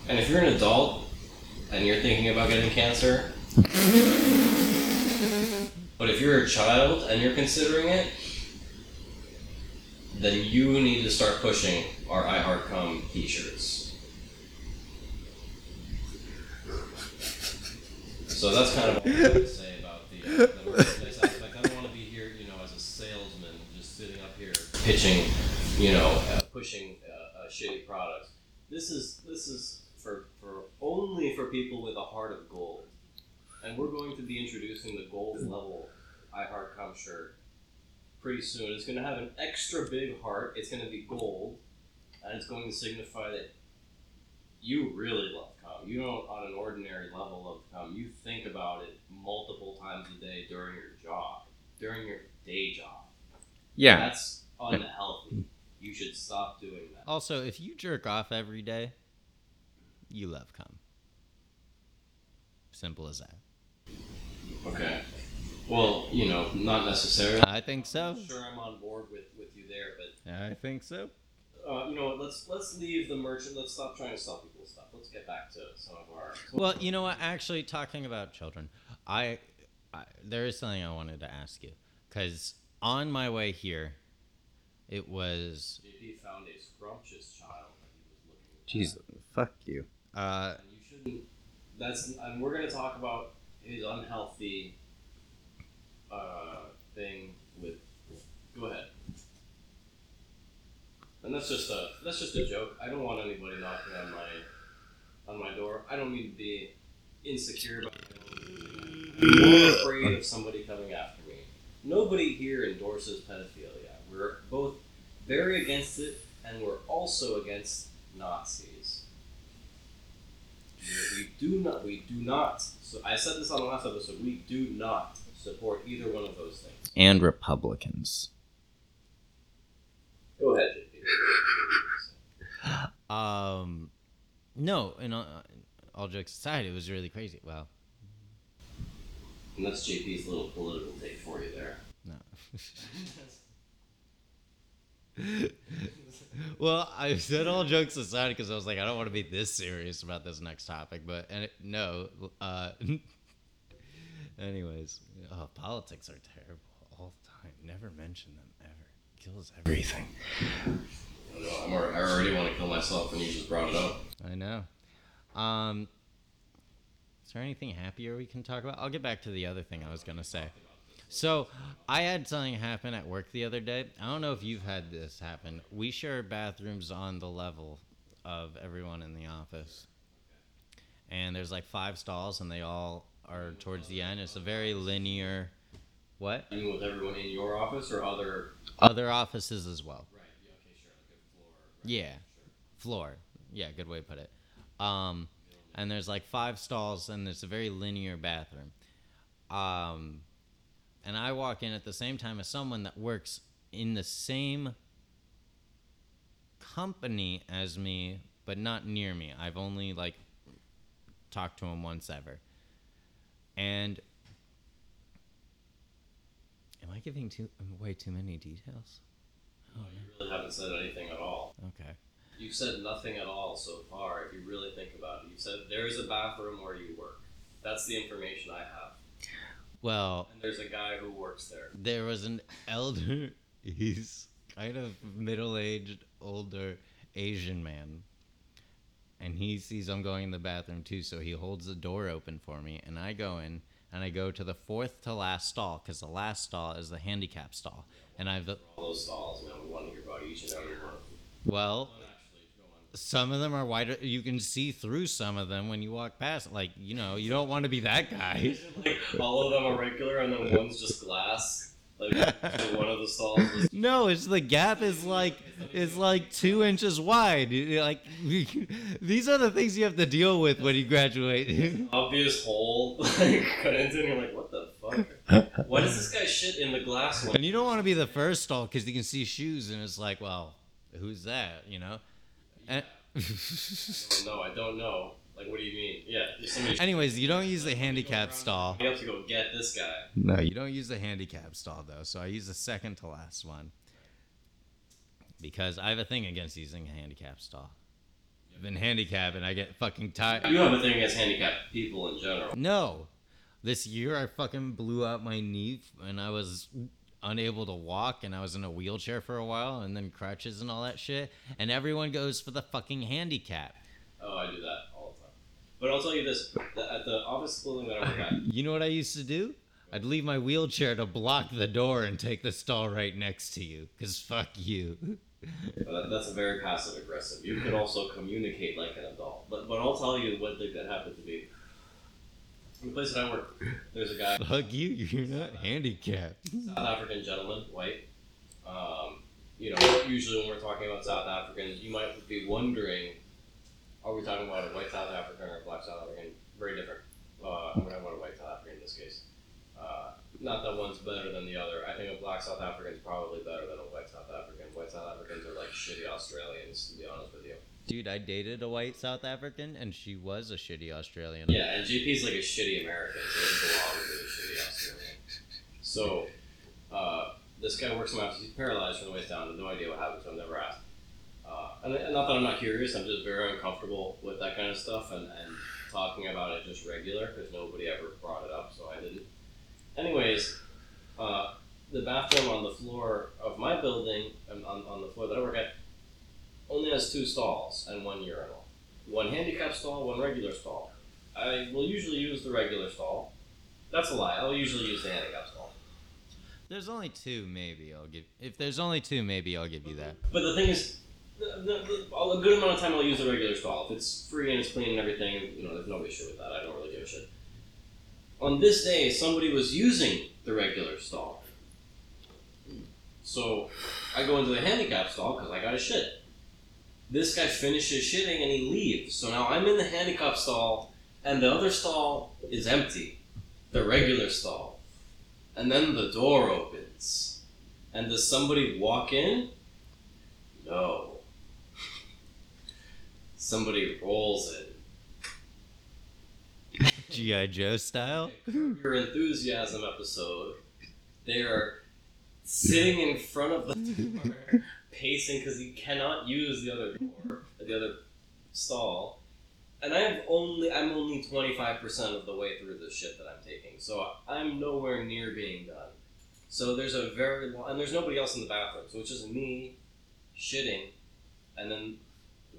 Speaker 1: And if you're an adult and you're thinking about getting cancer, but if you're a child and you're considering it, then you need to start pushing our I Heart Cum t-shirts. So that's kind of what I have to say about the, uh, the aspect. I don't want to be here, you know, as a salesman, just sitting up here pitching, you know, uh, pushing uh, shitty products. This is this is for for only for people with a heart of gold, and we're going to be introducing the gold level I Heart Cum shirt pretty soon. It's going to have an extra big heart. It's going to be gold, and it's going to signify that you really love cum. You don't, on an ordinary level of cum, you think about it multiple times a day during your job, during your day job.
Speaker 4: Yeah.
Speaker 1: That's unhealthy. You should stop doing that.
Speaker 4: Also, if you jerk off every day, you love cum. Simple as that.
Speaker 1: Okay. Well, you know, not necessarily.
Speaker 4: I think so.
Speaker 1: I'm sure I'm on board with, with you there, but
Speaker 4: I think so.
Speaker 1: Uh, you know what? Let's let's leave the merchant. Let's stop trying to sell people stuff. Let's get back to some of our.
Speaker 4: Well, you know what? Actually, talking about children, I, I there is something I wanted to ask you because on my way here, it was.
Speaker 1: JP found a scrumptious child that he was looking at.
Speaker 4: fuck you. Uh,
Speaker 1: And you shouldn't. That's and we're gonna talk about his unhealthy uh, thing with. Go ahead. And that's just a that's just a joke. I don't want anybody knocking on my on my door. I don't mean to be insecure about my. I'm more afraid of somebody coming after me. Nobody here endorses pedophilia. We're both very against it, and we're also against Nazis. We, we do not. We do not. So I said this on the last episode. We do not support either one of those things.
Speaker 4: and Republicans.
Speaker 1: Go ahead, JP.
Speaker 4: Um, no, and uh, all jokes aside, it was really crazy. Well,
Speaker 1: And that's JP's little political take for you there.
Speaker 4: no. well, I said all jokes aside because I was like, I don't want to be this serious about this next topic, but and it, no. Uh, anyways, oh, politics are terrible all the time. Never mention them. Kills everything.
Speaker 1: I know, I'm already, I already want to kill myself when you just brought it up.
Speaker 4: I know. Um, is there anything happier we can talk about? I'll get back to the other thing I was gonna say. So I had something happen at work the other day. I don't know if you've had this happen. We share bathrooms on the level of everyone in the office, and there's like five stalls, and they all are towards the end. It's a very linear. What?
Speaker 1: You with everyone in your office or other?
Speaker 4: Other offices as well.
Speaker 1: Right. Yeah. Okay. Sure. Like a floor.
Speaker 4: Yeah, floor. Yeah, good way to put it. Um, and there's like five stalls, and it's a very linear bathroom. Um, and I walk in at the same time as someone that works in the same company as me, but not near me. I've only like talked to him once ever. And am I giving too way too many details?
Speaker 1: Oh, you really haven't said anything at all.
Speaker 4: Okay.
Speaker 1: You've said nothing at all so far. If you really think about it, you've said there is a bathroom where you work. That's the information I have.
Speaker 4: Well,
Speaker 1: And there's a guy who works there.
Speaker 4: there was an elder. He's kind of middle-aged, older Asian man, and he sees I'm going in the bathroom too. So he holds the door open for me, and I go in, and I go to the fourth to last stall because the last stall is the handicap stall, and I've
Speaker 1: All those stalls. We want to hear about each and every one.
Speaker 4: well.
Speaker 1: Actually, go on.
Speaker 4: Some of them are wider. You can see through some of them when you walk past. Like you know, you don't want to be that guy.
Speaker 1: Like all of them are regular, and then one's just glass. Like one of the stalls is
Speaker 4: No, it's the gap is like is like two inches wide. Like these are the things you have to deal with when you graduate.
Speaker 1: obvious hole like cut into, and you're like, what the fuck? Why does this guy shit in the glass one?
Speaker 4: and you don't want to be the first stall because you can see shoes, and it's like, well, who's that? You know. And,
Speaker 1: No, I don't know. Like, what do you mean? Yeah, if somebody.
Speaker 4: anyways, you don't use the handicap stall.
Speaker 1: You have to go get this guy.
Speaker 4: No, you don't use the handicap stall though. So I use the second to last one because I have a thing against using a handicap stall. I've been handicapped and I get fucking tired.
Speaker 1: You have a thing against handicapped people in general.
Speaker 4: No, this year I fucking blew out my knee and I was unable to walk and I was in a wheelchair for a while and then crutches and all that shit. And everyone goes for the fucking handicap.
Speaker 1: Oh, I do that all the time. But I'll tell you this: that at the office building that I work at,
Speaker 4: You know what I used to do? I'd leave my wheelchair to block the door and take the stall right next to you. Cause fuck you.
Speaker 1: That, that's a very passive aggressive. You could also communicate like an adult. But but I'll tell you what thing that happened to me. In the place that I work, there's a guy,
Speaker 4: Fuck you, you're not handicapped.
Speaker 1: South African gentleman, white. Um, you know, usually when we're talking about South Africans, you might be wondering, are we talking about a white South African or a black South African? Very different. Uh, I'm talking about a white South African in this case. Uh, not that one's better than the other. I think a black South African is probably better than a white South African. White South Africans are like shitty Australians, to be honest with you.
Speaker 4: Dude, I dated a white South African and she was a shitty Australian.
Speaker 1: Yeah, and JP's like a shitty American, so belong with a shitty Australian. So, uh, this guy works in my office. He's paralyzed from the waist down. I have no idea what happened to him. Never asked. Uh, and, not that I'm not curious. I'm just very uncomfortable with that kind of stuff and, and talking about it just regular because nobody ever brought it up, so I didn't. Anyways, uh, the bathroom on the floor of my building, on, on the floor that I work at, only has two stalls and one urinal. One handicap stall, one regular stall. I will usually use the regular stall. That's a lie. I'll usually use the handicap stall.
Speaker 4: There's only two, maybe I'll give. If there's only two, maybe I'll give you that.
Speaker 1: But the thing is, the, the, a good amount of time I'll use the regular stall. If it's free and it's clean and everything, you know, there's no issue with that. I don't really give a shit. On this day, somebody was using the regular stall. So I go into the handicap stall because I got to shit. This guy finishes shitting and he leaves. So now I'm in the handicap stall and the other stall is empty. The regular stall. And then the door opens. And does somebody walk in? No. Somebody rolls it.
Speaker 4: GI Joe style.
Speaker 1: Your enthusiasm episode. They are sitting in front of the door, pacing because he cannot use the other door, the other stall. And I'm only I'm only twenty five percent of the way through the shit that I'm taking, so I'm nowhere near being done. So there's a very long, and there's nobody else in the bathroom, so it's just me shitting, and then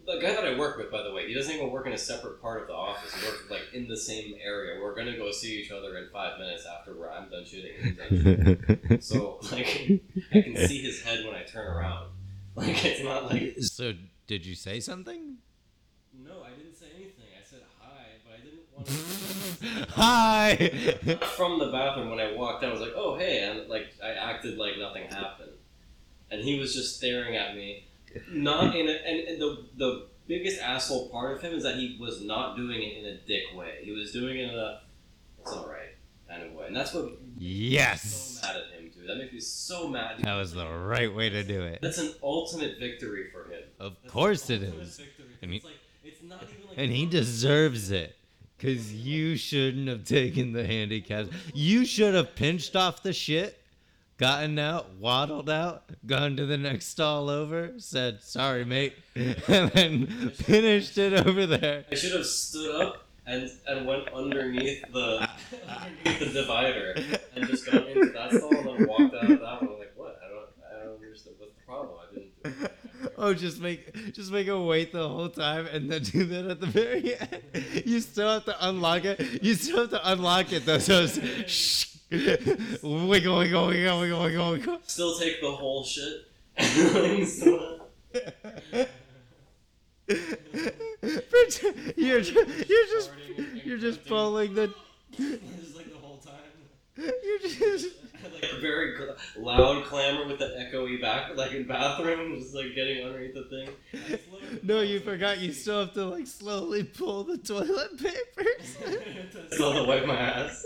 Speaker 1: the guy that I work with, by the way, he doesn't even work in a separate part of the office. He works like in the same area. We're gonna go see each other in five minutes after where I'm done shitting. and he's done shitting. So like, I can see his head when I turn around. Like it's not like
Speaker 4: so, did you say something?
Speaker 1: no, I didn't say anything. I said hi, but I didn't want to.
Speaker 4: Hi.
Speaker 1: from the bathroom when I walked in, I was like, "Oh, hey," and like I acted like nothing happened, and he was just staring at me, not in a, and, and the the biggest asshole part of him is that he was not doing it in a dick way. He was doing it in a "it's all right" kind of way, and that's what
Speaker 4: yes so
Speaker 1: mad at him, dude. That makes me so mad.
Speaker 4: That was the right way to do it.
Speaker 1: That's an ultimate victory for him.
Speaker 4: Of
Speaker 1: That's
Speaker 4: course it
Speaker 1: ultimate
Speaker 4: And he-
Speaker 1: it's like not even like
Speaker 4: And he deserves it. Cause you shouldn't have taken the handicap. You should have pinched off the shit, gotten out, waddled out, gone to the next stall over, said, sorry, mate, and then finished it over there.
Speaker 1: I should have stood up and and went underneath the underneath the divider and just gone into that stall and then walked out of that one. I'm like, what? I don't I don't understand. What's the problem? I didn't. Do it.
Speaker 4: Oh, just make just make him wait the whole time and then do that at the very end. You still have to unlock it. You still have to unlock it though. So it's shh. Wiggle, wiggle, wiggle, wiggle, wiggle, wiggle.
Speaker 1: Still take the whole shit.
Speaker 4: You're just, you're just you're just pulling the
Speaker 1: Just like the whole time.
Speaker 4: you're just
Speaker 1: Like a very loud clamor with the echoey back, like in bathroom, just like getting underneath the thing.
Speaker 4: no you forgot you still have to like slowly pull the toilet papers
Speaker 1: Still to wipe my ass.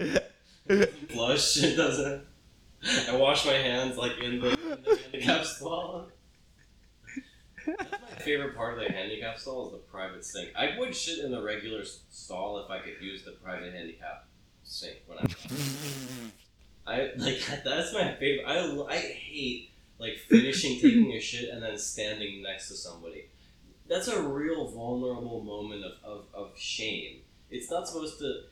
Speaker 1: Flush. It doesn't. I wash my hands like in the, in the handicap stall. That's my favorite part of the handicap stall is the private sink. I would shit in the regular stall if I could use the private handicap sink when I'm. I like that's my favorite. I I hate like finishing taking a shit and then standing next to somebody. That's a real vulnerable moment of, of, of shame. It's not supposed to.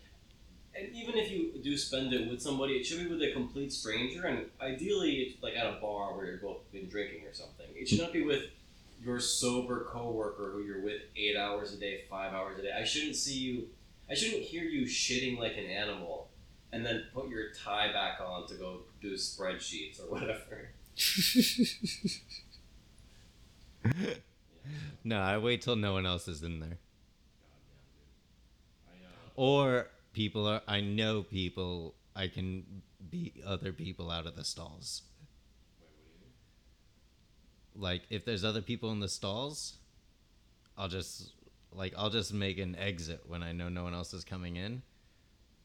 Speaker 1: And even if you do spend it with somebody, it should be with a complete stranger, and ideally, it's like at a bar where you're both been drinking or something. It should not be with your sober coworker who you're with eight hours a day, five hours a day. I shouldn't see you. I shouldn't hear you shitting like an animal, and then put your tie back on to go do spreadsheets or whatever.
Speaker 4: no i wait till no one else is in there or people are i know people i can beat other people out of the stalls. Like if there's other people in the stalls i'll just like i'll just make an exit when i know no one else is coming in.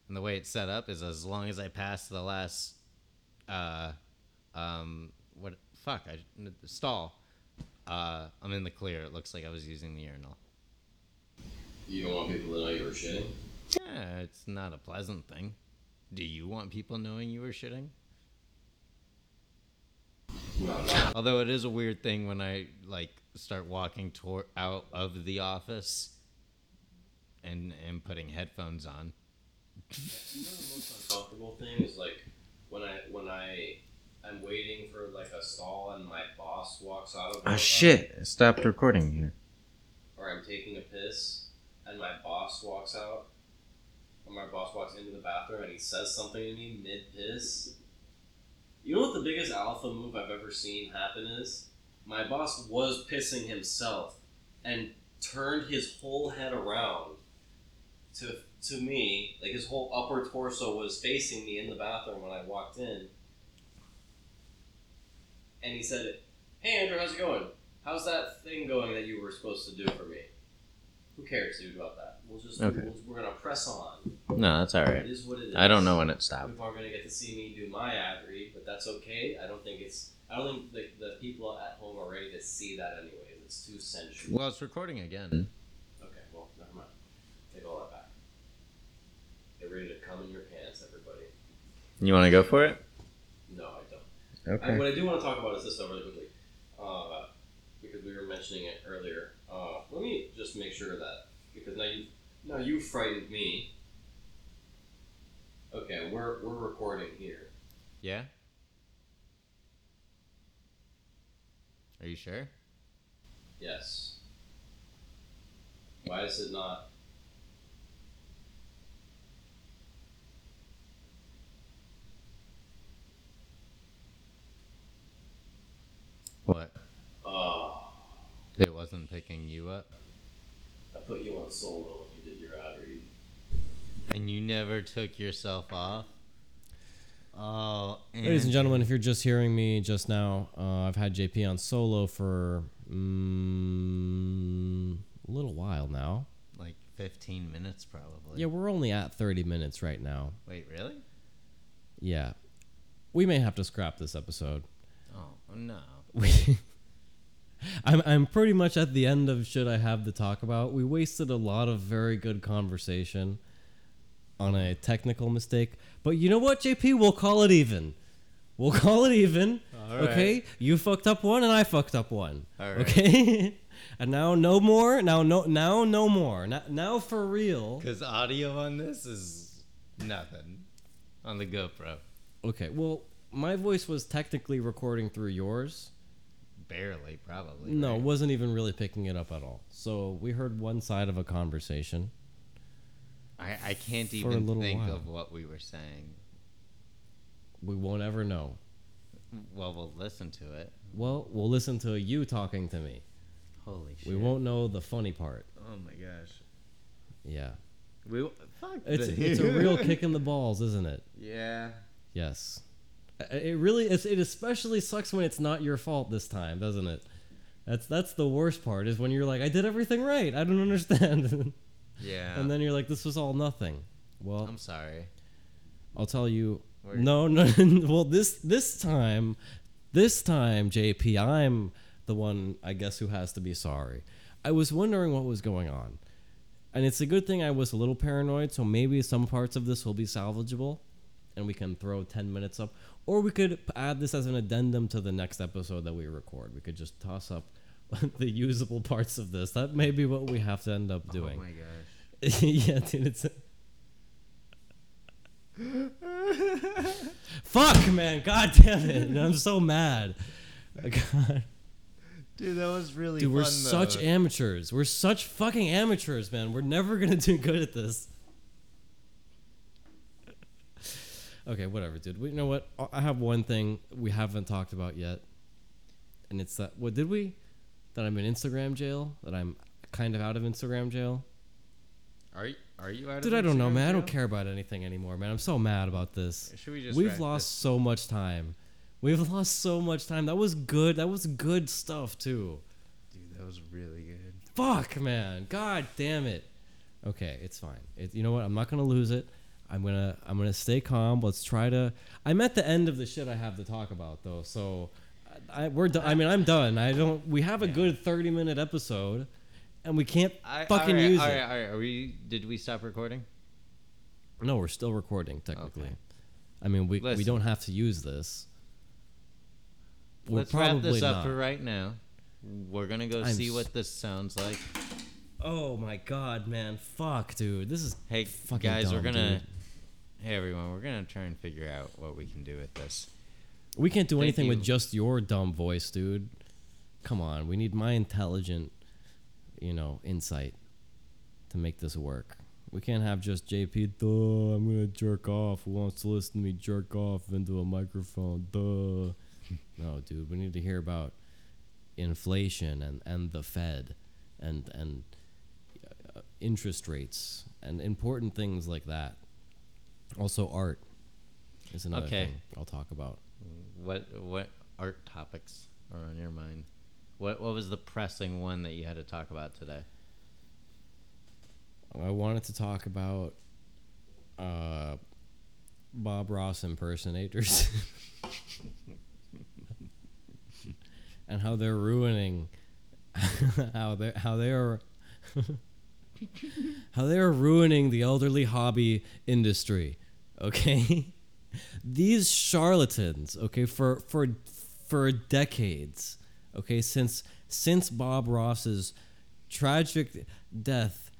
Speaker 4: And the way it's set up is as long as i pass the last uh um what fuck i stall uh i'm in the clear. It looks like i was using the urinal.
Speaker 1: You don't want people to know you were shitting.
Speaker 4: Yeah it's not a pleasant thing do you want people knowing you were shitting
Speaker 1: No, no.
Speaker 4: Although it is a weird thing when I like start walking toward out of the office and and putting headphones on.
Speaker 1: You know the most uncomfortable thing is like when I when I I'm waiting for like a stall and my boss walks out of
Speaker 4: Ah,
Speaker 1: shit!
Speaker 4: It stopped recording here.
Speaker 1: or I'm taking a piss and my boss walks out or my boss walks into the bathroom and he says something to me mid piss. You know what the biggest alpha move I've ever seen happen is? My boss was pissing himself and turned his whole head around to to me, like his whole upper torso was facing me in the bathroom when I walked in. And he said, Hey Andrew, how's it going? How's that thing going that you were supposed to do for me? Who cares, dude, about that? We'll just
Speaker 4: Okay.
Speaker 1: we'll, we're gonna press on.
Speaker 4: No, that's all
Speaker 1: It
Speaker 4: right.
Speaker 1: is what it is.
Speaker 4: I don't know when it stopped.
Speaker 1: People aren't gonna get to see me do my ad read, but that's okay. I don't think it's. I don't think the, the people at home are ready to see that anyways. It's too sensual.
Speaker 4: Well, it's recording again.
Speaker 1: Okay, well, never mind. Take all that back. Get ready to come in your pants, everybody.
Speaker 4: You want to go for it?
Speaker 1: No, I don't. I, what I do want to talk about is this though, really quickly, uh, because we were mentioning it earlier. Uh, let me just make sure that because now you now you frightened me. Okay, we're we're recording here.
Speaker 4: Yeah. Are you sure?
Speaker 1: Yes. Why is it not?
Speaker 4: What?
Speaker 1: Oh,
Speaker 4: It wasn't picking you up,
Speaker 1: I put you on solo when you did your ad read.
Speaker 4: And you never took yourself off. Oh,
Speaker 1: Ladies and gentlemen, if you're just hearing me just now, uh, I've had JP on solo for mm, a little while now.
Speaker 4: like 15 minutes probably.
Speaker 1: Yeah, we're only at 30 minutes right now.
Speaker 4: Wait, really?
Speaker 1: Yeah. We may have to scrap this episode.
Speaker 4: Oh no.
Speaker 1: We I'm I'm pretty much at the end of should I have to talk about. We wasted a lot of very good conversation on a technical mistake. But you know what, JP? We'll call it even. We'll call it even.
Speaker 4: All right.
Speaker 1: Okay? You fucked up one and I fucked up one.
Speaker 4: Right.
Speaker 1: Okay? and now no more. Now no now no more. Now, now for real.
Speaker 4: Because audio on this is nothing on the GoPro.
Speaker 1: Okay. Well, my voice was technically recording through yours.
Speaker 4: Barely, probably.
Speaker 1: No,
Speaker 4: right?
Speaker 1: wasn't even really picking it up at all. So we heard one side of a conversation.
Speaker 4: I, I can't even think
Speaker 1: while.
Speaker 4: of what we were saying.
Speaker 1: We won't ever know.
Speaker 4: Well, we'll listen to it.
Speaker 1: Well, we'll listen to you talking to me.
Speaker 4: Holy shit.
Speaker 1: We won't know the funny part.
Speaker 4: Oh my gosh.
Speaker 1: Yeah.
Speaker 4: We fuck.
Speaker 1: It's it's a real kick in the balls, isn't it?
Speaker 4: Yeah.
Speaker 1: Yes. It really is. It especially sucks when it's not your fault this time, doesn't it? That's that's the worst part is when you're like, I did everything right. I don't understand,
Speaker 4: Yeah.
Speaker 1: and then you're like, this was all nothing. Well,
Speaker 4: I'm sorry.
Speaker 1: I'll tell you.
Speaker 4: Where-
Speaker 1: No, no. well, this this time, this time, JP, I'm the one I guess who has to be sorry. I was wondering what was going on, and it's a good thing I was a little paranoid. So maybe some parts of this will be salvageable, and we can throw ten minutes up, or we could add this as an addendum to the next episode that we record. We could just toss up the usable parts of this. That may be what we have to end up oh doing.
Speaker 4: Oh my gosh.
Speaker 1: yeah, dude, it's. Fuck, man! God damn it! I'm so mad. Oh, god.
Speaker 4: Dude, that was really
Speaker 1: Dude, we're
Speaker 4: fun,
Speaker 1: such
Speaker 4: though.
Speaker 1: amateurs. We're such fucking amateurs, man. We're never gonna do good at this. Okay, whatever, dude. We, you know what? I have one thing we haven't talked about yet, and it's that. What did we? That I'm in Instagram jail. That I'm kind of out of Instagram jail.
Speaker 4: Are you, are you out of
Speaker 1: Dude, I don't know, man. I don't care about anything anymore, man. I'm so mad about this.
Speaker 4: Should we just
Speaker 1: We've lost so much time. We've lost so much time. That was good. That was good stuff too.
Speaker 4: Dude, that was really good.
Speaker 1: Fuck, man. God damn it. Okay, it's fine. It, you know what? I'm not gonna lose it. I'm gonna I'm gonna stay calm. Let's try to. I'm at the end of the shit I have to talk about though. So, I, we're. Do- I mean, I'm done. I don't. We have a good 30 minute episode, and we can't
Speaker 4: I,
Speaker 1: fucking
Speaker 4: alright,
Speaker 1: use
Speaker 4: alright,
Speaker 1: it.
Speaker 4: alright. Are we? Did we stop recording?
Speaker 1: No, we're still recording technically.
Speaker 4: Okay.
Speaker 1: I mean, we we don't have to use this. We're
Speaker 4: Let's wrap this up
Speaker 1: not.
Speaker 4: for right now. We're gonna go
Speaker 1: I'm
Speaker 4: see what this sounds like.
Speaker 1: Oh my god, man! Fuck, dude, this is
Speaker 4: Hey,
Speaker 1: fucking
Speaker 4: guys, we're gonna.
Speaker 1: dude.
Speaker 4: Hey, everyone, we're gonna try and figure out what we can do with this.
Speaker 1: We can't do
Speaker 4: Thank
Speaker 1: anything with just your dumb voice, dude. Come on, we need my intelligent, you know, insight to make this work. We can't have just JP. Duh, I'm gonna jerk off. Who wants to listen to me jerk off into a microphone? Duh. no, dude, we need to hear about inflation and and the Fed, and and uh, interest rates and important things like that. Also, art is another
Speaker 4: Okay.
Speaker 1: thing I'll talk about.
Speaker 4: What what art topics are on your mind? What what was the pressing one that you had to talk about today?
Speaker 1: I wanted to talk about uh, Bob Ross impersonators and how they're ruining how they how they are how they are ruining the elderly hobby industry. Okay, these charlatans. Okay, for for for decades. Okay, since since Bob Ross's tragic death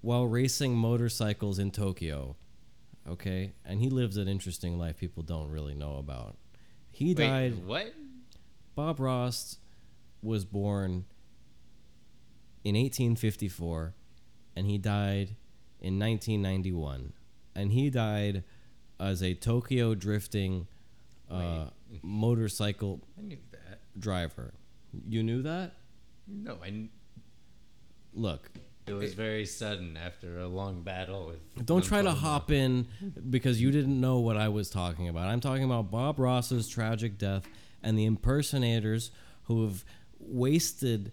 Speaker 1: while racing motorcycles in Tokyo. Okay, and he lives an interesting life people don't really know about. He
Speaker 4: Wait,
Speaker 1: died.
Speaker 4: what?
Speaker 1: Bob Ross was born in 1854 and he died in 1991. And he died as a Tokyo drifting uh, motorcycle
Speaker 4: I knew that.
Speaker 1: Driver. You knew that?
Speaker 4: No, I. kn-
Speaker 1: Look,
Speaker 4: It was very sudden after a long battle with.
Speaker 1: Don't try to hop in because you didn't know what I was talking about. I'm talking about Bob Ross's tragic death and the impersonators who have wasted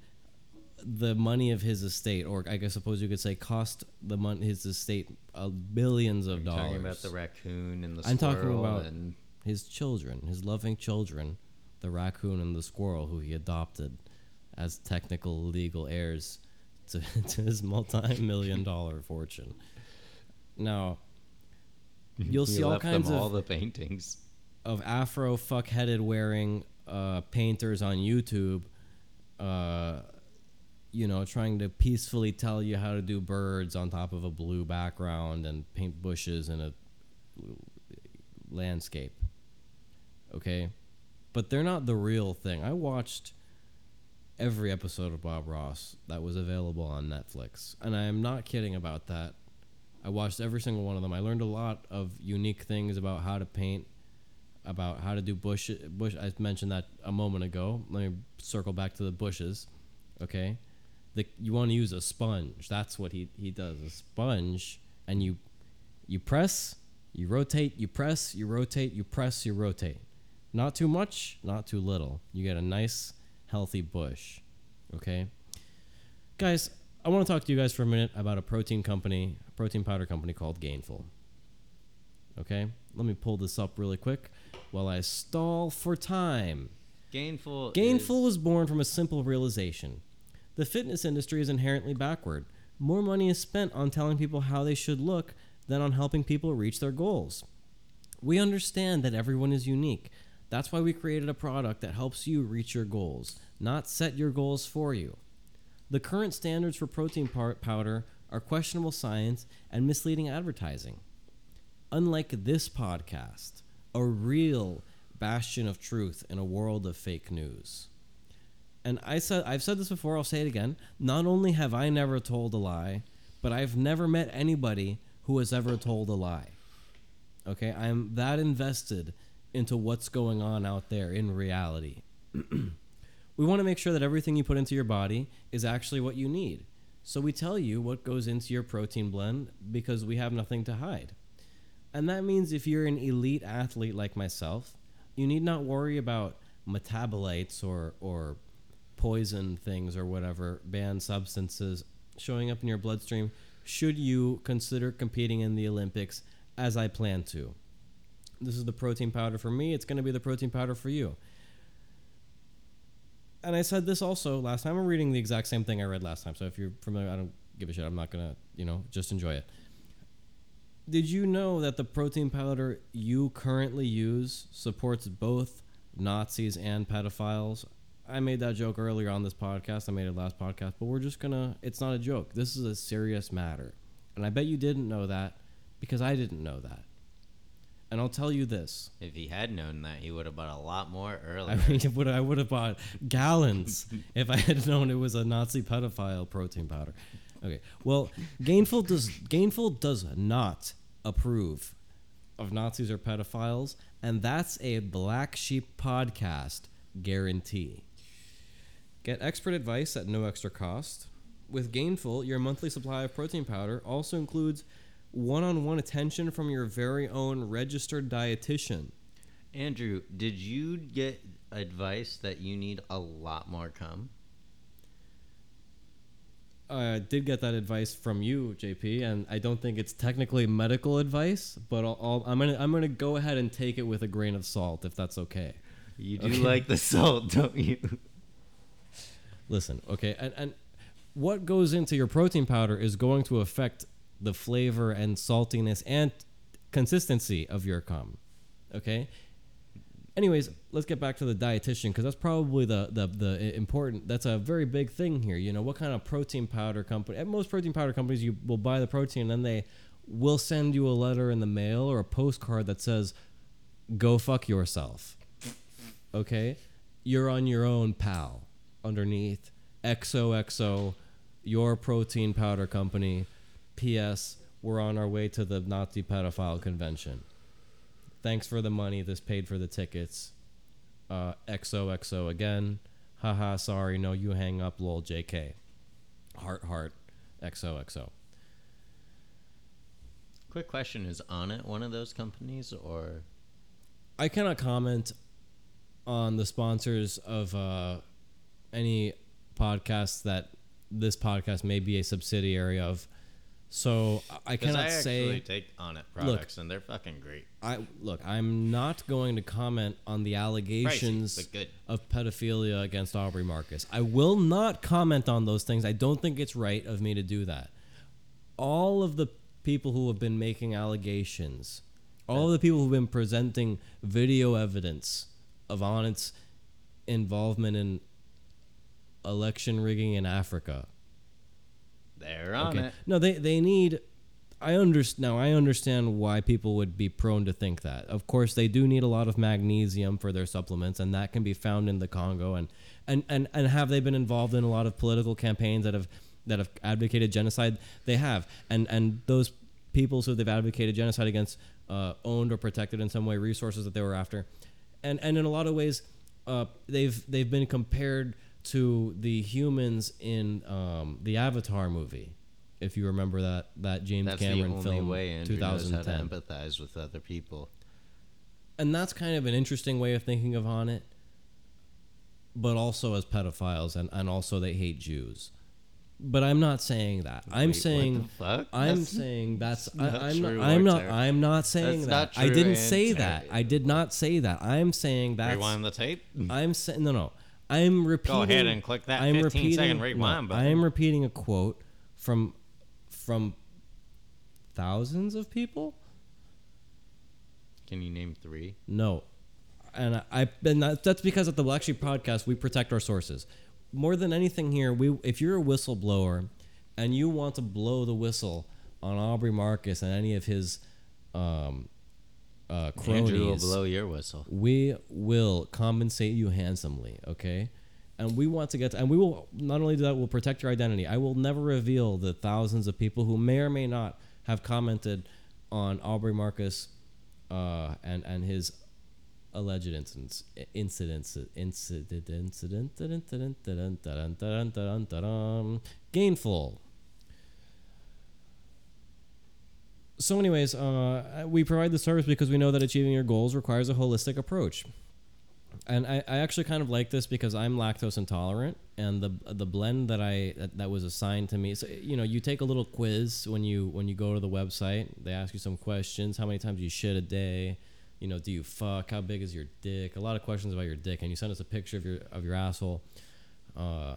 Speaker 1: the money of his estate, or I guess suppose you could say cost the mon- his estate uh, billions of
Speaker 4: You're
Speaker 1: dollars.
Speaker 4: Talking about the raccoon and the
Speaker 1: I'm talking about
Speaker 4: and
Speaker 1: his children, his loving children, the raccoon and the squirrel, who he adopted as technical legal heirs to, to his multi-million dollar fortune. Now, you'll see all kinds of
Speaker 4: all the paintings.
Speaker 1: of afro fuck-headed wearing uh, painters on YouTube, uh, you know, trying to peacefully tell you how to do birds on top of a blue background and paint bushes in a landscape. Okay, but they're not the real thing. I watched every episode of Bob Ross that was available on Netflix, and I am not kidding about that. I watched every single one of them. I learned a lot of unique things about how to paint, about how to do bush. Bush. I mentioned that a moment ago. Let me circle back to the bushes. Okay, the you want to use a sponge. That's what he he does. A sponge, and you you press, you rotate, you press, you rotate, you press, you rotate. Not too much, not too little. You get a nice, healthy bush. Okay? Guys, I want to talk to you guys for a minute about a protein company, a protein powder company called Gainful. Okay? Let me pull this up really quick while I stall for time.
Speaker 4: Gainful.
Speaker 1: Gainful was born from a simple realization. The fitness industry is inherently backward. More money is spent on telling people how they should look than on helping people reach their goals. We understand that everyone is unique. That's why we created a product that helps you reach your goals, not set your goals for you. The current standards for protein powder are questionable science and misleading advertising. Unlike this podcast, a real bastion of truth in a world of fake news. And I said I've said this before, I'll say it again. Not only have I never told a lie, but I've never met anybody who has ever told a lie. Okay? I'm that invested into what's going on out there in reality. we want to make sure that everything you put into your body is actually what you need. So we tell you what goes into your protein blend because we have nothing to hide. And that means if you're an elite athlete like myself, you need not worry about metabolites or, or poison things or whatever, banned substances showing up in your bloodstream should you consider competing in the Olympics as I plan to. This is the protein powder for me, it's going to be the protein powder for you. And I said this also last time. I'm reading the exact same thing I read last time. So if you're familiar, I don't give a shit. I'm not going to, you know, just enjoy it. Did you know that the protein powder you currently use supports both Nazis and pedophiles? I made that joke earlier on this podcast. I made it last podcast, but we're just gonna. It's not a joke. This is a serious matter, and I bet you didn't know that because I didn't know that. And I'll tell you this:
Speaker 5: If he had known that, he would have bought a lot more
Speaker 1: I
Speaker 5: earlier.
Speaker 1: mean, would I would have bought gallons if I had known it was a Nazi pedophile protein powder. Okay. Well, Gainful does Gainful does not approve of Nazis or pedophiles, and that's a black sheep podcast guarantee. Get expert advice at no extra cost. With Gainful, your monthly supply of protein powder also includes one-on-one attention from your very own registered dietitian.
Speaker 5: Andrew, did you get advice that you need a lot more cum?
Speaker 1: I did get that advice from you, JP, and I don't think it's technically medical advice, but I'll, I'll, I'm gonna I'm gonna go ahead and take it with a grain of salt if that's okay.
Speaker 5: You do
Speaker 1: Okay.
Speaker 5: like the salt, don't you?
Speaker 1: Listen, okay, and and what goes into your protein powder is going to affect the flavor and saltiness and consistency of your cum. Okay. Anyways, let's get back to the dietitian because that's probably the, the the important. That's a very big thing here. You know, what kind of protein powder company? At most protein powder companies, you will buy the protein and then they will send you a letter in the mail or a postcard that says, "Go fuck yourself." Okay, you're on your own, pal. Underneath, XOXO, your protein powder company. P.S. We're on our way to the Nazi pedophile convention. Thanks for the money. This paid for the tickets. Uh, XOXO again. Haha, sorry. No, you hang up, lol, JK. Heart, heart. XOXO.
Speaker 5: Quick question: Is Onnit one of those companies, or
Speaker 1: I cannot comment on the sponsors of uh, any podcasts that this podcast may be a subsidiary of. So I- cannot
Speaker 5: I
Speaker 1: say.
Speaker 5: take Onnit products and they're fucking great.
Speaker 1: I look. I'm not going to comment on the allegations
Speaker 5: good.
Speaker 1: of pedophilia against Aubrey Marcus. I will not comment on those things. I don't think it's right of me to do that. All of the people who have been making allegations, all of the people who've been presenting video evidence of Onnit's involvement in election rigging in Africa.
Speaker 4: They're on
Speaker 1: Okay.
Speaker 4: it.
Speaker 1: No, they they need. I understand now. I understand why people would be prone to think that. Of course, they do need a lot of magnesium for their supplements, and that can be found in the Congo. And and and and have they been involved in a lot of political campaigns that have that have advocated genocide? They have, and and those peoples who they've advocated genocide against uh, owned or protected in some way resources that they were after, and and in a lot of ways, uh, they've they've been compared to the humans in um, the Avatar movie. If you remember that that James
Speaker 5: That's
Speaker 1: Cameron
Speaker 5: the only
Speaker 1: film,
Speaker 5: way Andrew knows how to
Speaker 1: 2010,
Speaker 5: empathize with other people.
Speaker 1: and that's kind of an interesting way of thinking of Onnit. But also as pedophiles, and, and also they hate Jews. But I'm not saying that. I'm
Speaker 5: Wait, what
Speaker 1: saying
Speaker 5: the fuck?
Speaker 1: I'm
Speaker 5: That's
Speaker 1: saying that's I,
Speaker 5: not
Speaker 1: I'm
Speaker 5: true
Speaker 1: not I'm not. I'm not saying
Speaker 5: That's
Speaker 1: that.
Speaker 5: not
Speaker 1: I didn't say that. I did not say that. I'm saying that's
Speaker 5: Rewind the tape.
Speaker 1: I'm saying no, no. I'm repeating.
Speaker 5: Go ahead and click that
Speaker 1: I'm
Speaker 5: 15
Speaker 1: repeating,
Speaker 5: second
Speaker 1: no,
Speaker 5: button.
Speaker 1: I am repeating a quote from from thousands of people.
Speaker 5: Can you name three?
Speaker 1: No, and I, I and that's because at the Black Sheep podcast we protect our sources. More than anything here, we if you're a whistleblower and you want to blow the whistle on Aubrey Marcus and any of his um, uh, cronies,
Speaker 5: Andrew will blow your whistle.
Speaker 1: we will compensate you handsomely okay and we want to get and we will not only do that we'll protect your identity i will never reveal the thousands of people who may or may not have commented on aubrey marcus uh, and and his alleged incidents incidents incident incident incident incident incident gainful so anyways uh, we provide the service because we know that achieving your goals requires a holistic approach and I, I actually kind of like this because I'm lactose intolerant, and the the blend that I that, that was assigned to me. So you know, you take a little quiz when you when you go to the website. They ask you some questions: how many times you shit a day, you know, do you fuck, how big is your dick? A lot of questions about your dick, and you send us a picture of your of your asshole. Uh,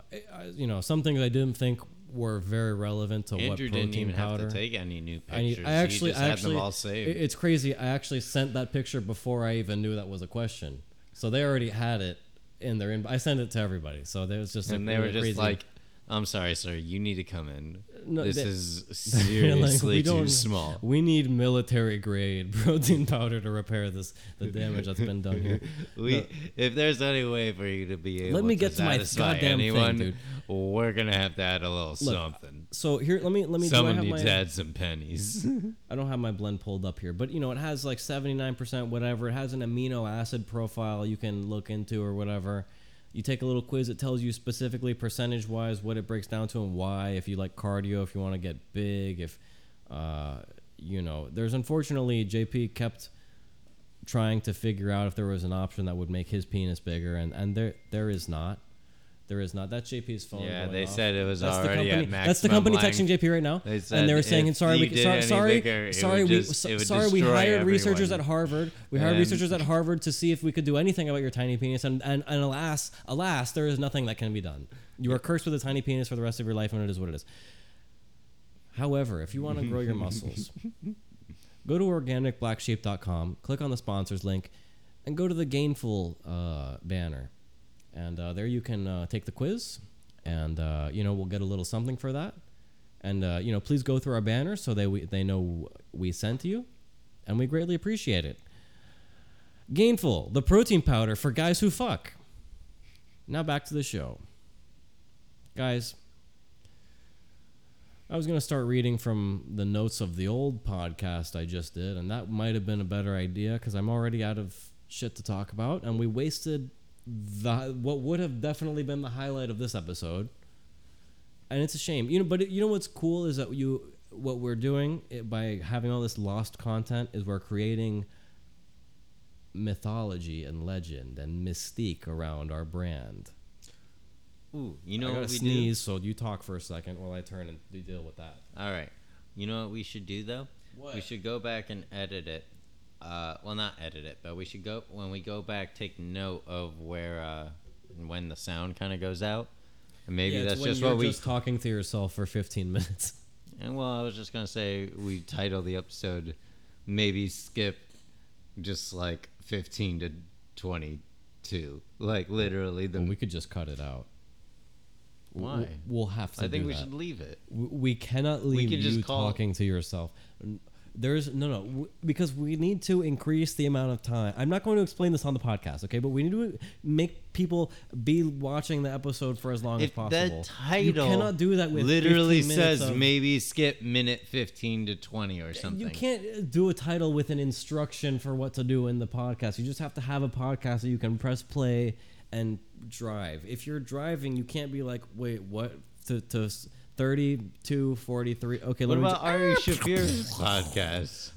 Speaker 1: you know, some things I didn't think were very relevant to what
Speaker 5: Andrew
Speaker 1: protein
Speaker 5: didn't even
Speaker 1: powder.
Speaker 5: have to take any new
Speaker 1: I, need,
Speaker 5: pictures.
Speaker 1: I actually,
Speaker 5: just
Speaker 1: I
Speaker 5: had
Speaker 1: actually,
Speaker 5: them all saved.
Speaker 1: it- it's crazy. I actually sent that picture before I even knew that was a question, so they already had it in their. In- I sent it to everybody, so there was just
Speaker 5: and
Speaker 1: a,
Speaker 5: they were just
Speaker 1: crazy-
Speaker 5: like, "I'm sorry, sir. You need to come in.
Speaker 1: No,
Speaker 5: this
Speaker 1: they-
Speaker 5: is
Speaker 1: like,
Speaker 5: seriously
Speaker 1: "We
Speaker 5: too small."
Speaker 1: We need military grade protein powder to repair this the damage that's been done here.
Speaker 5: We, if there's any way for you to be able
Speaker 1: Let me
Speaker 5: to
Speaker 1: get to my
Speaker 5: satisfy
Speaker 1: goddamn thing,
Speaker 5: anyone,
Speaker 1: dude.
Speaker 5: we're gonna have to add a little something.
Speaker 1: So here, let me let me. do
Speaker 5: Someone
Speaker 1: have
Speaker 5: needs
Speaker 1: my,
Speaker 5: to add some pennies.
Speaker 1: I don't have my blend pulled up here, but you know, it has like 79% whatever. It has an amino acid profile you can look into or whatever. You take a little quiz, it tells you specifically percentage wise what it breaks down to and why. If you like cardio, if you want to get big, if, uh, you know, there's unfortunately JP kept trying to figure out if there was an option that would make his penis bigger, and, and there there is not. There is not. That's JP's phone.
Speaker 5: Yeah, they
Speaker 1: off.
Speaker 5: said it was
Speaker 1: That's the
Speaker 5: already
Speaker 1: company,
Speaker 5: at
Speaker 1: That's the company texting JP right now,
Speaker 5: They
Speaker 1: and they were saying, "Sorry, we sorry, sorry,
Speaker 5: bigger,
Speaker 1: sorry, we
Speaker 5: just-
Speaker 1: so- sorry we hired researchers at. Harvard. We hired
Speaker 5: And-
Speaker 1: researchers at Harvard to see if we could do anything about your tiny penis, and, and and alas, alas, there is nothing that can be done. You are cursed with a tiny penis for the rest of your life, and it is what it is. However, if you want to grow your muscles, go to organicblacksheep.com, click on the sponsors link, and go to the Gainful uh, banner. And uh, there you can uh, take the quiz, and uh, you know we'll get a little something for that. And uh, you know, please go through our banner so they they know we sent you, and we greatly appreciate it. Gainful, the protein powder for guys who fuck. Now back to the show, guys. I was gonna start reading from the notes of the old podcast I just did, and that might have been a better idea because I'm already out of shit to talk about, and we wasted the what would have definitely been the highlight of this episode. And it's a shame, you know. But it, you know what's cool is that you what we're doing it, by having all this lost content is we're creating mythology and legend and mystique around our brand.
Speaker 5: Ooh, you know
Speaker 1: I gotta
Speaker 5: what we
Speaker 1: sneeze, so you talk for a second while I turn and deal with that.
Speaker 5: All right. You know what we should do though?
Speaker 1: What?
Speaker 5: We should go back and edit it. Uh, well, not edit it, but we should go when we go back, take note of where uh, and when the sound kind of goes out. And maybe
Speaker 1: Yeah,
Speaker 5: that's just what we
Speaker 1: just talking to yourself for 15 minutes.
Speaker 4: And well, I was just gonna say we title the episode maybe skip just like fifteen to twenty-two, like literally the.
Speaker 1: Well, we could just cut it out.
Speaker 4: Why?
Speaker 1: We'll, have to.
Speaker 4: I think we
Speaker 1: that.
Speaker 4: should leave it.
Speaker 1: We cannot leave
Speaker 4: just
Speaker 1: you talking to yourself. There's no no w- because we need to increase the amount of time. I'm not going to explain this on the podcast, okay? But we need to make people be watching the episode for as long as
Speaker 4: If the
Speaker 1: possible.
Speaker 4: title
Speaker 1: you cannot do that with
Speaker 4: literally
Speaker 1: 15 minutes
Speaker 4: says
Speaker 1: of-
Speaker 4: maybe skip minute fifteen to twenty or something.
Speaker 1: You can't uh, do a title with an instruction for what to do in the podcast. You just have to have a podcast that you can press play and drive. If you're driving, you can't be like, wait, what? To, to s- 32, 43. Okay,
Speaker 4: What
Speaker 1: let me
Speaker 4: about
Speaker 1: ju-
Speaker 4: Ari Shaffir's podcast?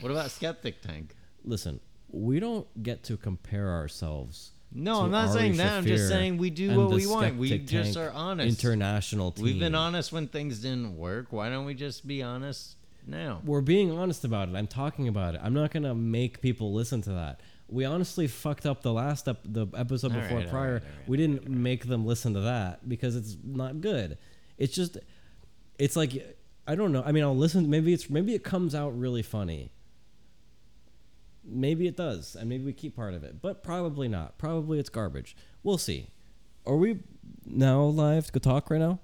Speaker 4: What about Skeptic Tank?
Speaker 1: Listen, we don't get to compare ourselves.
Speaker 4: No,
Speaker 1: to
Speaker 4: I'm not
Speaker 1: Ari
Speaker 4: saying that. I'm just
Speaker 1: Shaffir
Speaker 4: saying we do
Speaker 1: and
Speaker 4: what
Speaker 1: the
Speaker 4: we want. We
Speaker 1: Skeptic
Speaker 4: just
Speaker 1: Tank
Speaker 4: are honest.
Speaker 1: International team.
Speaker 4: We've been honest when things didn't work. Why don't we just be honest now?
Speaker 1: We're being honest about it. I'm talking about it. I'm not gonna make people listen to that. We honestly fucked up the last ep- the episode
Speaker 4: All
Speaker 1: before
Speaker 4: right,
Speaker 1: prior.
Speaker 4: right, all right,
Speaker 1: we didn't make them listen to that because it's not good. It's just, it's like I don't know. I mean, I'll listen. Maybe it's maybe it comes out really funny. Maybe it does, and maybe we keep part of it, but probably not. Probably it's garbage. We'll see. Are we now live to talk right now?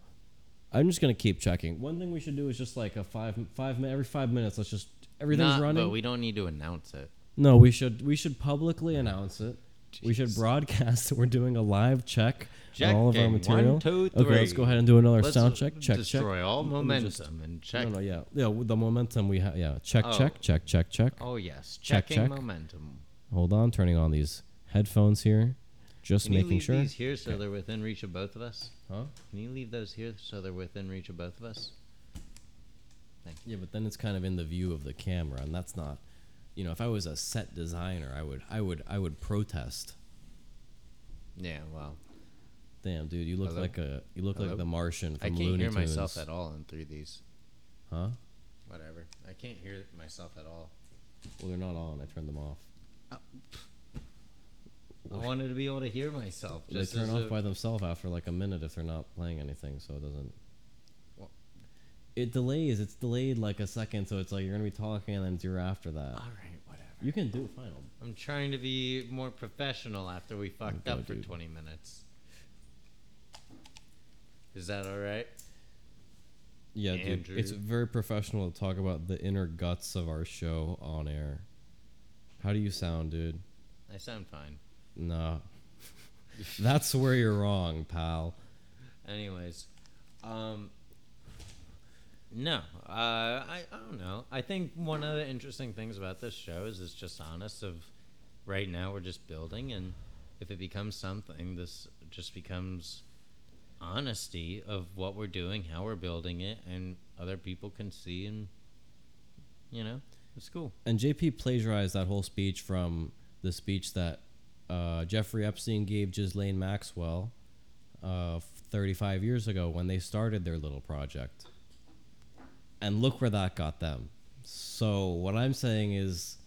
Speaker 1: I'm just gonna keep checking. One thing we should do is just like a five five every five minutes. Let's just everything's
Speaker 4: Not-
Speaker 1: running.
Speaker 4: but we don't need to announce it.
Speaker 1: No, we should we should publicly announce it. We should broadcast that we're doing a live check on all of our material.
Speaker 4: One, two,
Speaker 1: Okay, let's go ahead and do another
Speaker 4: Let's
Speaker 1: sound check. Check check.
Speaker 4: destroy all
Speaker 1: me just-
Speaker 4: momentum and check.
Speaker 1: No, no, yeah, yeah. The momentum we have. Yeah, check
Speaker 4: Oh.
Speaker 1: check check check check.
Speaker 4: Oh yes,
Speaker 1: Check,
Speaker 4: checking
Speaker 1: check.
Speaker 4: momentum.
Speaker 1: Hold on, turning on these headphones here, just
Speaker 4: Can you leave
Speaker 1: sure.
Speaker 4: these here so they're within reach of both of us?
Speaker 1: Huh?
Speaker 4: Can you leave those here so they're within reach of both of us?
Speaker 1: Yeah, but then it's kind of in the view of the camera, and that's not. You know, if I was a set designer, I would, I would, I would protest.
Speaker 4: Yeah, well,
Speaker 1: Damn, dude, you look
Speaker 4: Hello?
Speaker 1: like a, you look
Speaker 4: Hello?
Speaker 1: like the Martian from
Speaker 4: I can't
Speaker 1: Looney
Speaker 4: hear
Speaker 1: Tunes.
Speaker 4: myself at all in through these.
Speaker 1: Huh?
Speaker 4: Whatever. I can't hear myself at all.
Speaker 1: Well, they're not on. I turned them off. Oh.
Speaker 4: I wanted to be able to hear myself.
Speaker 1: They turn off
Speaker 4: a-
Speaker 1: by themselves after like a minute if they're not playing anything, so it doesn't.
Speaker 4: Well-
Speaker 1: It delays. It's delayed like a second, so it's like you're gonna be talking and then you're after that.
Speaker 4: All right.
Speaker 1: You can do it. Fine.
Speaker 4: I'm trying to be more professional after we fucked
Speaker 1: Go,
Speaker 4: up for
Speaker 1: dude.
Speaker 4: 20 minutes. Is that all right?
Speaker 1: Yeah, dude. It's very professional to talk about the inner guts of our show on air. How do you sound, dude?
Speaker 4: I sound fine.
Speaker 1: No. That's where you're wrong, pal.
Speaker 4: Anyways, um, no, uh, I, I don't know. I think one of the interesting things about this show is it's just honest. Of right now, we're just building, and if it becomes something, this just becomes honesty of what we're doing, how we're building it, and other people can see, and you know, it's cool.
Speaker 1: And JP plagiarized that whole speech from the speech that uh, Jeffrey Epstein gave Ghislaine Maxwell uh, 35 years ago when they started their little project. And look where that got them. So what I'm saying is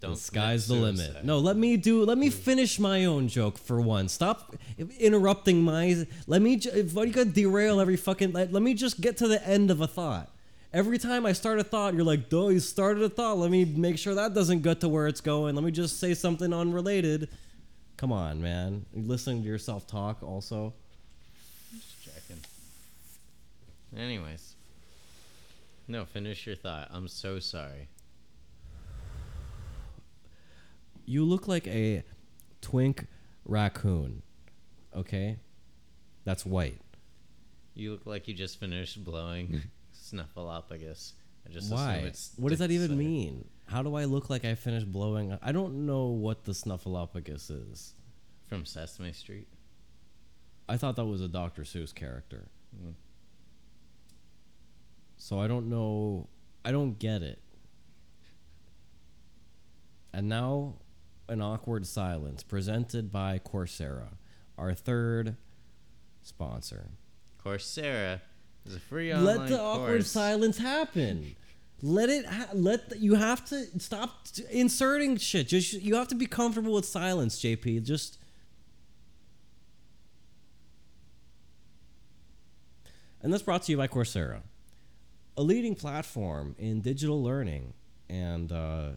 Speaker 4: Don't
Speaker 1: the sky's the limit. No, let me do. Let me mm. finish my own joke for once. Stop interrupting my. Let me. why you gotta derail every fucking? Let, let me just get to the end of a thought. Every time I start a thought, you're like, "Duh, you started a thought. Let me make sure that doesn't get to where it's going. Let me just say something unrelated." Come on, man. You listening to yourself talk also.
Speaker 4: Just checking. Anyways. No, finish your thought. I'm so sorry.
Speaker 1: You look like a twink raccoon. Okay, that's white.
Speaker 4: You look like you just finished blowing Snuffleupagus. I just
Speaker 1: Why?
Speaker 4: it's
Speaker 1: What does that even mean? How do I look like I finished blowing? I don't know what the snuffleupagus is.
Speaker 4: From Sesame Street.
Speaker 1: I thought that was a Dr. Seuss character.
Speaker 4: Mm.
Speaker 1: So I don't know. I don't get it. And now, an awkward silence presented by Coursera, our third sponsor.
Speaker 4: Coursera is a free online
Speaker 1: let the awkward
Speaker 4: course.
Speaker 1: silence happen. Let it. Ha- let the, you have to stop t- inserting shit. Just you have to be comfortable with silence, JP. Just. And that's brought to you by Coursera, a leading platform in digital learning and uh,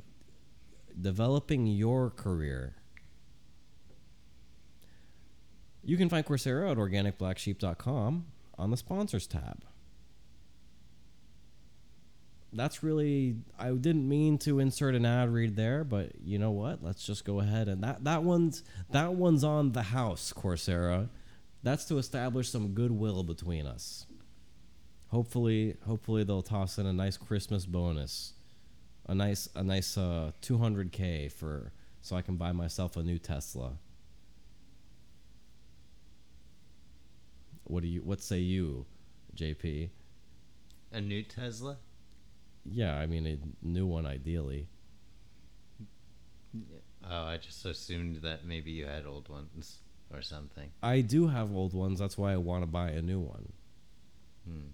Speaker 1: developing your career. You can find Coursera at organicblacksheep.com on the sponsors tab. That's really I didn't mean to insert an ad read there, but you know what? Let's just go ahead and that that one's that one's on the house, Coursera. That's to establish some goodwill between us. Hopefully, hopefully they'll toss in a nice Christmas bonus, a nice a nice uh, 200k for so I can buy myself a new Tesla. What do you? What say you, JP?
Speaker 6: A new Tesla?
Speaker 1: Yeah, I mean a new one ideally.
Speaker 6: Oh, I just assumed that maybe you had old ones or something.
Speaker 1: I do have old ones. That's why I want to buy a new one.
Speaker 6: Hmm.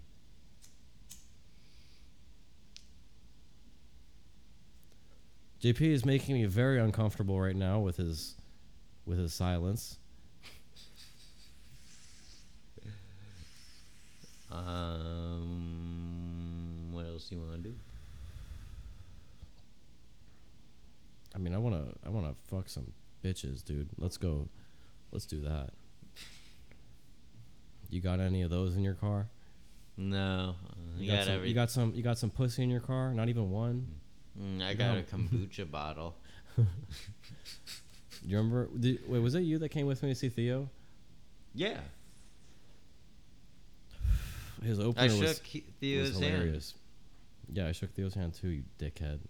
Speaker 1: JP is making me very uncomfortable right now with his with his silence.
Speaker 6: Um, what else do you want to do?
Speaker 1: I mean, I want to I want to fuck some bitches, dude. Let's go. Let's do that. You got any of those in your car?
Speaker 4: No,
Speaker 1: You,
Speaker 4: you
Speaker 1: got
Speaker 4: got
Speaker 1: some,
Speaker 4: every.
Speaker 1: you got some you got some pussy in your car? Not even one?
Speaker 4: Mm, I got a kombucha bottle.
Speaker 1: Do you remember did, wait, was it you that came with me to see Theo?
Speaker 4: Yeah,
Speaker 1: His
Speaker 4: I
Speaker 1: opener
Speaker 4: shook
Speaker 1: was,
Speaker 4: he-
Speaker 1: was
Speaker 4: Theo's hand.
Speaker 1: hilarious. Yeah, I shook Theo's hand too, you dickhead.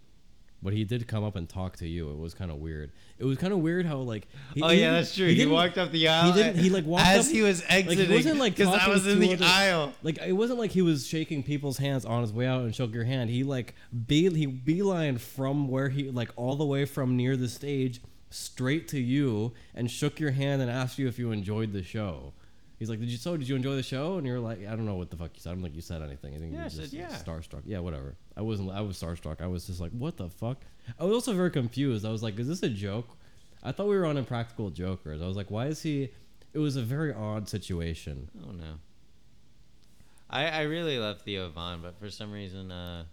Speaker 1: But he did come up and talk to you. It was kind of weird. It was kind of weird how like. He,
Speaker 6: Oh
Speaker 1: he
Speaker 6: yeah, that's true. He,
Speaker 1: didn't-
Speaker 6: walked up the aisle.
Speaker 1: didn't- he, like, walked
Speaker 6: as
Speaker 1: up-
Speaker 6: he was exiting.
Speaker 1: like, he
Speaker 6: exiting.
Speaker 1: wasn't, like,
Speaker 6: because I was in the
Speaker 1: other-
Speaker 6: aisle.
Speaker 1: Like it wasn't like he was shaking people's hands on his way out and shook your hand. He like be he beeline from where he like all the way from near the stage straight to you and shook your hand and asked you if you enjoyed the show. He's like, "Did you so? Did you enjoy the show?" And you're like, "I don't know what the fuck you said. I don't think you said anything. I think
Speaker 4: Yeah,
Speaker 1: you were
Speaker 4: said
Speaker 1: just
Speaker 4: yeah.
Speaker 1: starstruck. Yeah, whatever. I wasn't. I was starstruck. I was just like, "What the fuck?" I was also very confused. I was like, "Is this a joke?" I thought we were on Impractical Jokers. I was like, "Why is he?" It was a very odd situation.
Speaker 4: Oh no. I I really love Theo Von, but for some reason, uh,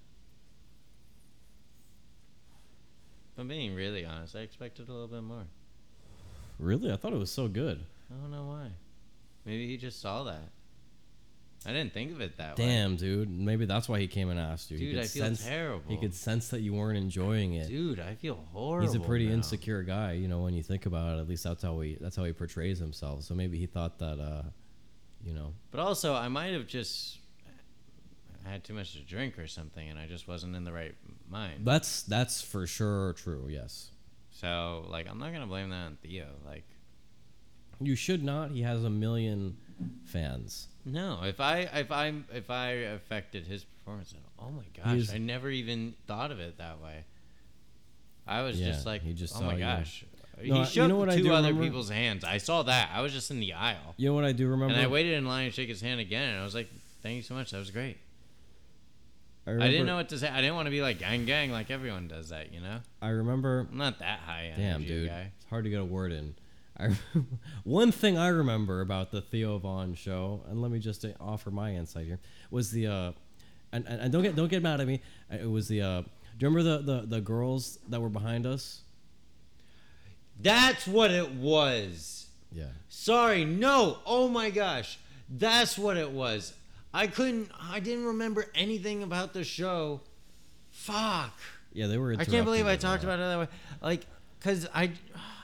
Speaker 4: if I'm being really honest, I expected a little bit more.
Speaker 1: Really, I thought it was so good.
Speaker 4: I don't know why. Maybe he just saw that. I didn't think of it that way.
Speaker 1: Damn, dude. Maybe that's why he came and asked you. he
Speaker 4: Dude,
Speaker 1: could
Speaker 4: I feel
Speaker 1: sense,
Speaker 4: terrible.
Speaker 1: He could sense that you weren't enjoying it.
Speaker 4: Dude, I feel horrible.
Speaker 1: He's a pretty
Speaker 4: now.
Speaker 1: insecure guy, you know. When you think about it, at least that's how he that's how he portrays himself. So maybe he thought that, uh, you know,
Speaker 4: But also, I might have just had too much to drink or something, and I just wasn't in the right mind.
Speaker 1: that's that's for sure true. Yes,
Speaker 4: so, like, I'm not gonna blame that on Theo. Like,
Speaker 1: you should not. He has a million fans.
Speaker 4: no, if I if I if I affected his performance, oh my gosh,
Speaker 1: He's-
Speaker 4: I never even thought of it that way. I was
Speaker 1: Yeah,
Speaker 4: just like,
Speaker 1: he just
Speaker 4: oh my
Speaker 1: you.
Speaker 4: gosh.
Speaker 1: No,
Speaker 4: he
Speaker 1: I- you
Speaker 4: shook
Speaker 1: know what
Speaker 4: two other
Speaker 1: remember?
Speaker 4: people's hands. I saw that. I was just in the aisle,
Speaker 1: You know what I do remember?
Speaker 4: and I waited in line to shake his hand again, and I was like, "Thank you so much. That was great."
Speaker 1: I,
Speaker 4: I didn't know what to say. I didn't want to be like gang gang like everyone does that, you know.
Speaker 1: I remember.
Speaker 4: I'm not that high energy
Speaker 1: Damn, dude,
Speaker 4: guy.
Speaker 1: it's hard to get a word in. I one thing I remember about the Theo Von show, and let me just uh, offer my insight here, was the uh, and, and, and don't get don't get mad at me. uh, It was the uh, do you remember the, the the girls that were behind us?
Speaker 4: That's what it was.
Speaker 1: Yeah.
Speaker 4: Sorry, no. Oh my gosh. That's what it was. I couldn't I didn't remember anything about the show. Fuck.
Speaker 1: Yeah, they were.
Speaker 4: I can't believe I talked about it that way. Like cuz I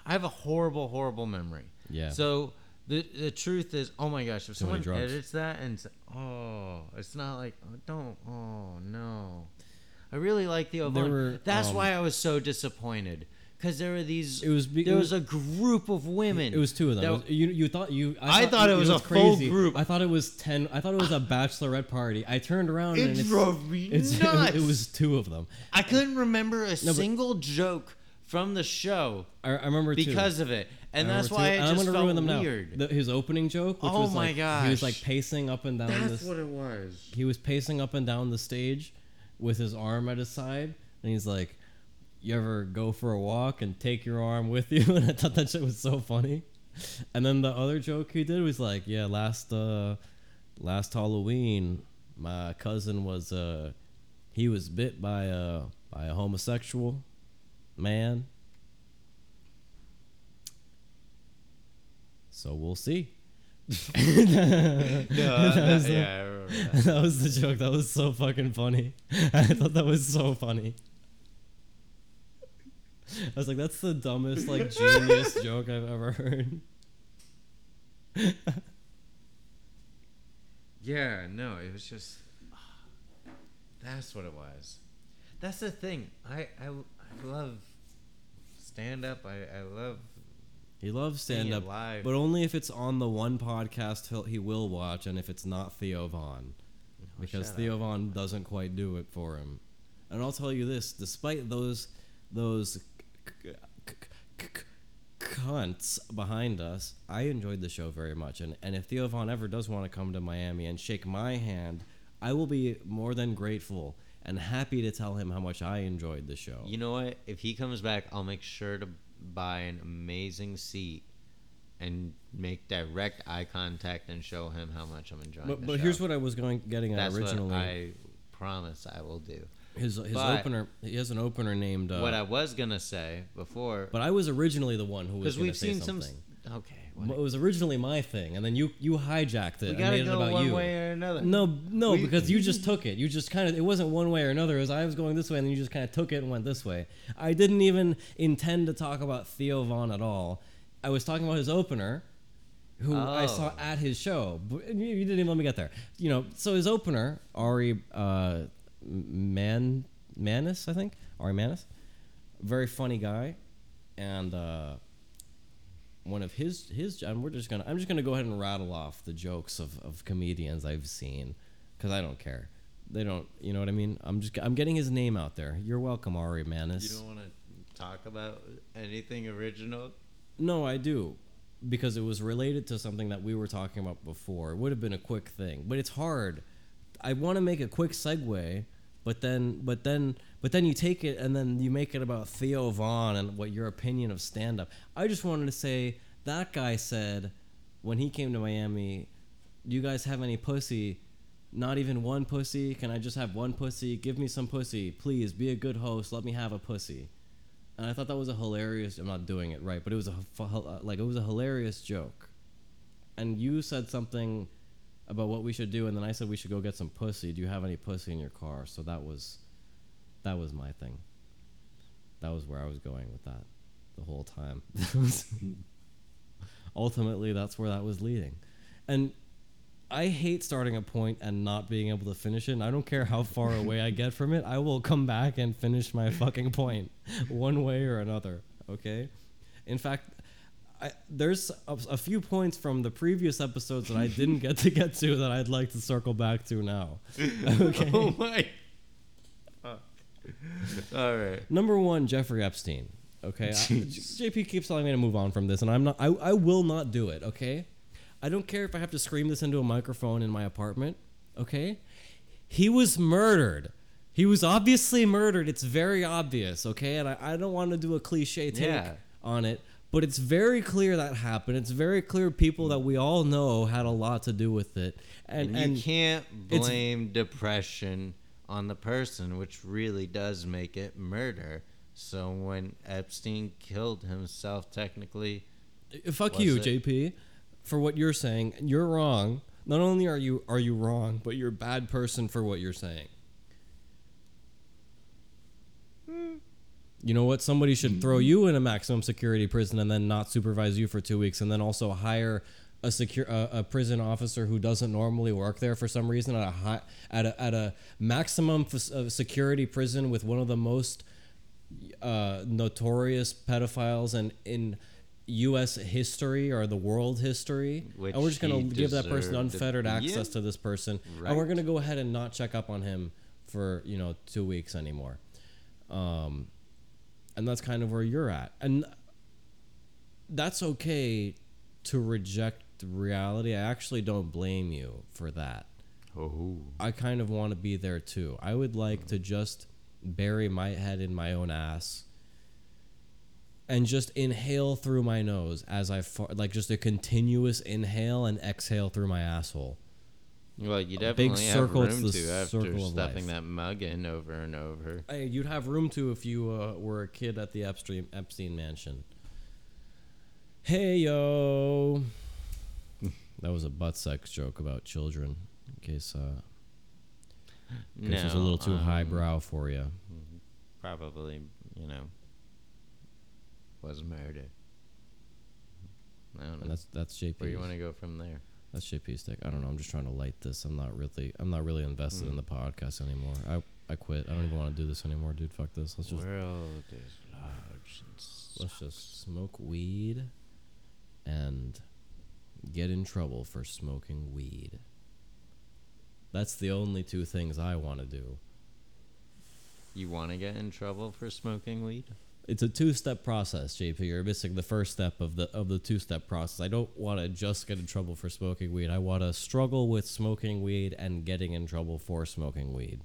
Speaker 4: I have a horrible horrible memory.
Speaker 1: Yeah.
Speaker 4: So the the truth is, oh my gosh, if
Speaker 1: Too
Speaker 4: someone edits that and oh, it's not like oh, don't oh no. I really like the Von.
Speaker 1: were,
Speaker 4: That's
Speaker 1: um,
Speaker 4: why I was so disappointed because there were these.
Speaker 1: It was be-
Speaker 4: there
Speaker 1: it
Speaker 4: was,
Speaker 1: was-
Speaker 4: a group of women.
Speaker 1: It was two of them.
Speaker 4: that-
Speaker 1: was- you you thought you.
Speaker 4: I thought it
Speaker 1: you
Speaker 4: was
Speaker 1: know
Speaker 4: a
Speaker 1: what's
Speaker 4: full
Speaker 1: crazy?
Speaker 4: group.
Speaker 1: I thought it was ten. I thought it was a bachelorette party. I turned around
Speaker 4: It
Speaker 1: and it's,
Speaker 4: drove me
Speaker 1: it's,
Speaker 4: nuts.
Speaker 1: It was two of them.
Speaker 4: I couldn't remember a
Speaker 1: but-
Speaker 4: single joke from the show
Speaker 1: I, I remember two.
Speaker 4: because of it, and
Speaker 1: I
Speaker 4: that's
Speaker 1: remember
Speaker 4: why it
Speaker 1: and I'm
Speaker 4: just
Speaker 1: gonna
Speaker 4: felt
Speaker 1: ruin them now.
Speaker 4: weird.
Speaker 1: The- his opening joke, which
Speaker 4: Oh
Speaker 1: was
Speaker 4: my
Speaker 1: like he was
Speaker 4: gosh.
Speaker 1: like pacing up and down.
Speaker 4: that's
Speaker 1: this,
Speaker 4: what it was.
Speaker 1: he was pacing up and down the stage with his arm at his side, and he's like, "You ever go for a walk and take your arm with you?" And I thought that shit was so funny. And then the other joke he did was like, "Yeah, last uh, last Halloween, my cousin was uh he was bit by a by a homosexual man. So we'll see.
Speaker 5: No, that- yeah, I that.
Speaker 1: that was the joke. That was so fucking funny. I thought that was so funny. I was like, that's the dumbest, like, genius joke I've ever heard.
Speaker 5: Yeah, no, it was just. That's what it was. That's the thing. I I, I love stand up. I, I love.
Speaker 1: He loves stand up,
Speaker 5: live.
Speaker 1: but only if it's on the one podcast he'll, he will watch, and if it's not Theo Von, oh, because
Speaker 5: shut
Speaker 1: Theo Von doesn't quite do it for him. And I'll tell you this: despite those those c- c- c- cunts behind us, I enjoyed the show very much. And and if Theo Von ever does want to come to Miami and shake my hand, I will be more than grateful and happy to tell him how much I enjoyed the show.
Speaker 5: You know what? If he comes back, I'll make sure to buy an amazing seat and make direct eye contact and show him how much I'm enjoying.
Speaker 1: but but here's what I was going getting at originally.
Speaker 5: I promise I will do.
Speaker 1: his his
Speaker 5: but-
Speaker 1: opener he has an opener named. Uh,
Speaker 5: what I was gonna say before,
Speaker 1: but I was originally the one who was
Speaker 5: because
Speaker 1: going
Speaker 5: we've
Speaker 1: to say
Speaker 5: seen
Speaker 1: something.
Speaker 5: some. Okay, what-
Speaker 1: It was originally my thing, and then you you hijacked it.
Speaker 5: we gotta
Speaker 1: made it
Speaker 5: go
Speaker 1: about
Speaker 5: one
Speaker 1: you.
Speaker 5: way or another.
Speaker 1: No, no,
Speaker 5: We-
Speaker 1: because you just took it. You just kind of. It wasn't one way or another. It was I was going this way, and then you just kind of took it and went this way. I didn't even intend to talk about Theo Von at all. I was talking about his opener, who I saw
Speaker 5: Oh.
Speaker 1: at his show. You you didn't even let me get there. You know, so his opener, Ari uh, Man Manis, I think Ari Manis, very funny guy, and. Uh, one of his his and we're just gonna I'm just gonna go ahead and rattle off the jokes of, of comedians I've seen because I don't care. They don't you know what I mean? I'm just I'm getting his name out there. You're welcome Ari Manis.
Speaker 5: You don't want to talk about anything original.
Speaker 1: no I do because it was related to something that we were talking about before. It would have been a quick thing but it's hard. I want to make a quick segue but then but then but then you take it and then you make it about Theo Von and what your opinion of stand up. I just wanted to say that guy said when he came to Miami, "Do you guys have any pussy? Not even one pussy? Can I just have one pussy? Give me some pussy, please. Be a good host. Let me have a pussy." And I thought that was a hilarious. I'm not doing it right, but it was a like it was a hilarious joke. And you said something about what we should do, and then I said we should go get some pussy. Do you have any pussy in your car? So that was, that was my thing. That was where I was going with that, the whole time. Ultimately, that's where that was leading, and I hate starting a point and not being able to finish it. And I don't care how far away I get from it. I will come back and finish my fucking point, one way or another. Okay. In fact, I, there's a, a few points from the previous episodes that I didn't get to get to that I'd like to circle back to now. Okay.
Speaker 5: Oh my. All right.
Speaker 1: Number one, Jeffrey Epstein. Okay, I, JP keeps telling me to move on from this, and I'm not. I, I will not do it. Okay, I don't care if I have to scream this into a microphone in my apartment. Okay, he was murdered. He was obviously murdered. It's very obvious. Okay, and I, I don't want to do a cliche take
Speaker 5: Yeah.
Speaker 1: on it, but it's very clear that happened. It's very clear people that we all know had a lot to do with it, and
Speaker 5: And,
Speaker 1: and
Speaker 5: you can't blame depression on the person, which really does make it murder. So when Epstein killed himself, technically,
Speaker 1: uh,
Speaker 5: Fuck
Speaker 1: you,
Speaker 5: it?
Speaker 1: JP, for what you're saying. You're wrong. Not only are you are you wrong, but you're a bad person for what you're saying. You know what? Somebody should throw mm-hmm. you in a maximum security prison and then not supervise you for two weeks, and then also hire a secure a, a prison officer who doesn't normally work there for some reason at a high, at a at a maximum f- uh, security prison with one of the most uh, notorious pedophiles and in U.S. history or the world history,
Speaker 5: Which
Speaker 1: and we're just gonna give that person unfettered access to this person, and we're gonna go ahead and not check up on him for you know two weeks anymore, um, and that's kind of where you're at, and that's okay to reject reality. I actually don't blame you for that.
Speaker 5: oh,
Speaker 1: I kind of want to be there too. I would like to just bury my head in my own ass and just inhale through my nose as I far, like just a continuous inhale and exhale through my asshole.
Speaker 4: Well, you
Speaker 1: big
Speaker 4: definitely have
Speaker 1: circle, it's
Speaker 4: room
Speaker 1: the
Speaker 4: to after stuffing that mug in over and over.
Speaker 1: Hey, you'd have room to if you uh, were a kid at the Epstein Epstein mansion. Hey yo, that was a butt sex joke about children. In case, uh, in case it was a little too
Speaker 4: um,
Speaker 1: highbrow for you.
Speaker 4: Probably, you know, was murder. I don't know.
Speaker 1: That's that's JP.
Speaker 4: Where you want to go from there?
Speaker 1: That's JP stick. I don't know. I'm just trying to light this. I'm not really. I'm not really invested
Speaker 4: Hmm.
Speaker 1: in the podcast anymore. I I quit. I don't even want to do this anymore, dude. Fuck this. Let's just
Speaker 4: World is large
Speaker 1: let's just smoke weed and get in trouble for smoking weed. That's the only two things I want to do.
Speaker 4: You want to get in trouble for smoking weed?
Speaker 1: It's a two-step process, JP. You're missing the first step of the of the two-step process. I don't want to just get in trouble for smoking weed. I want to struggle with smoking weed and getting in trouble for smoking weed.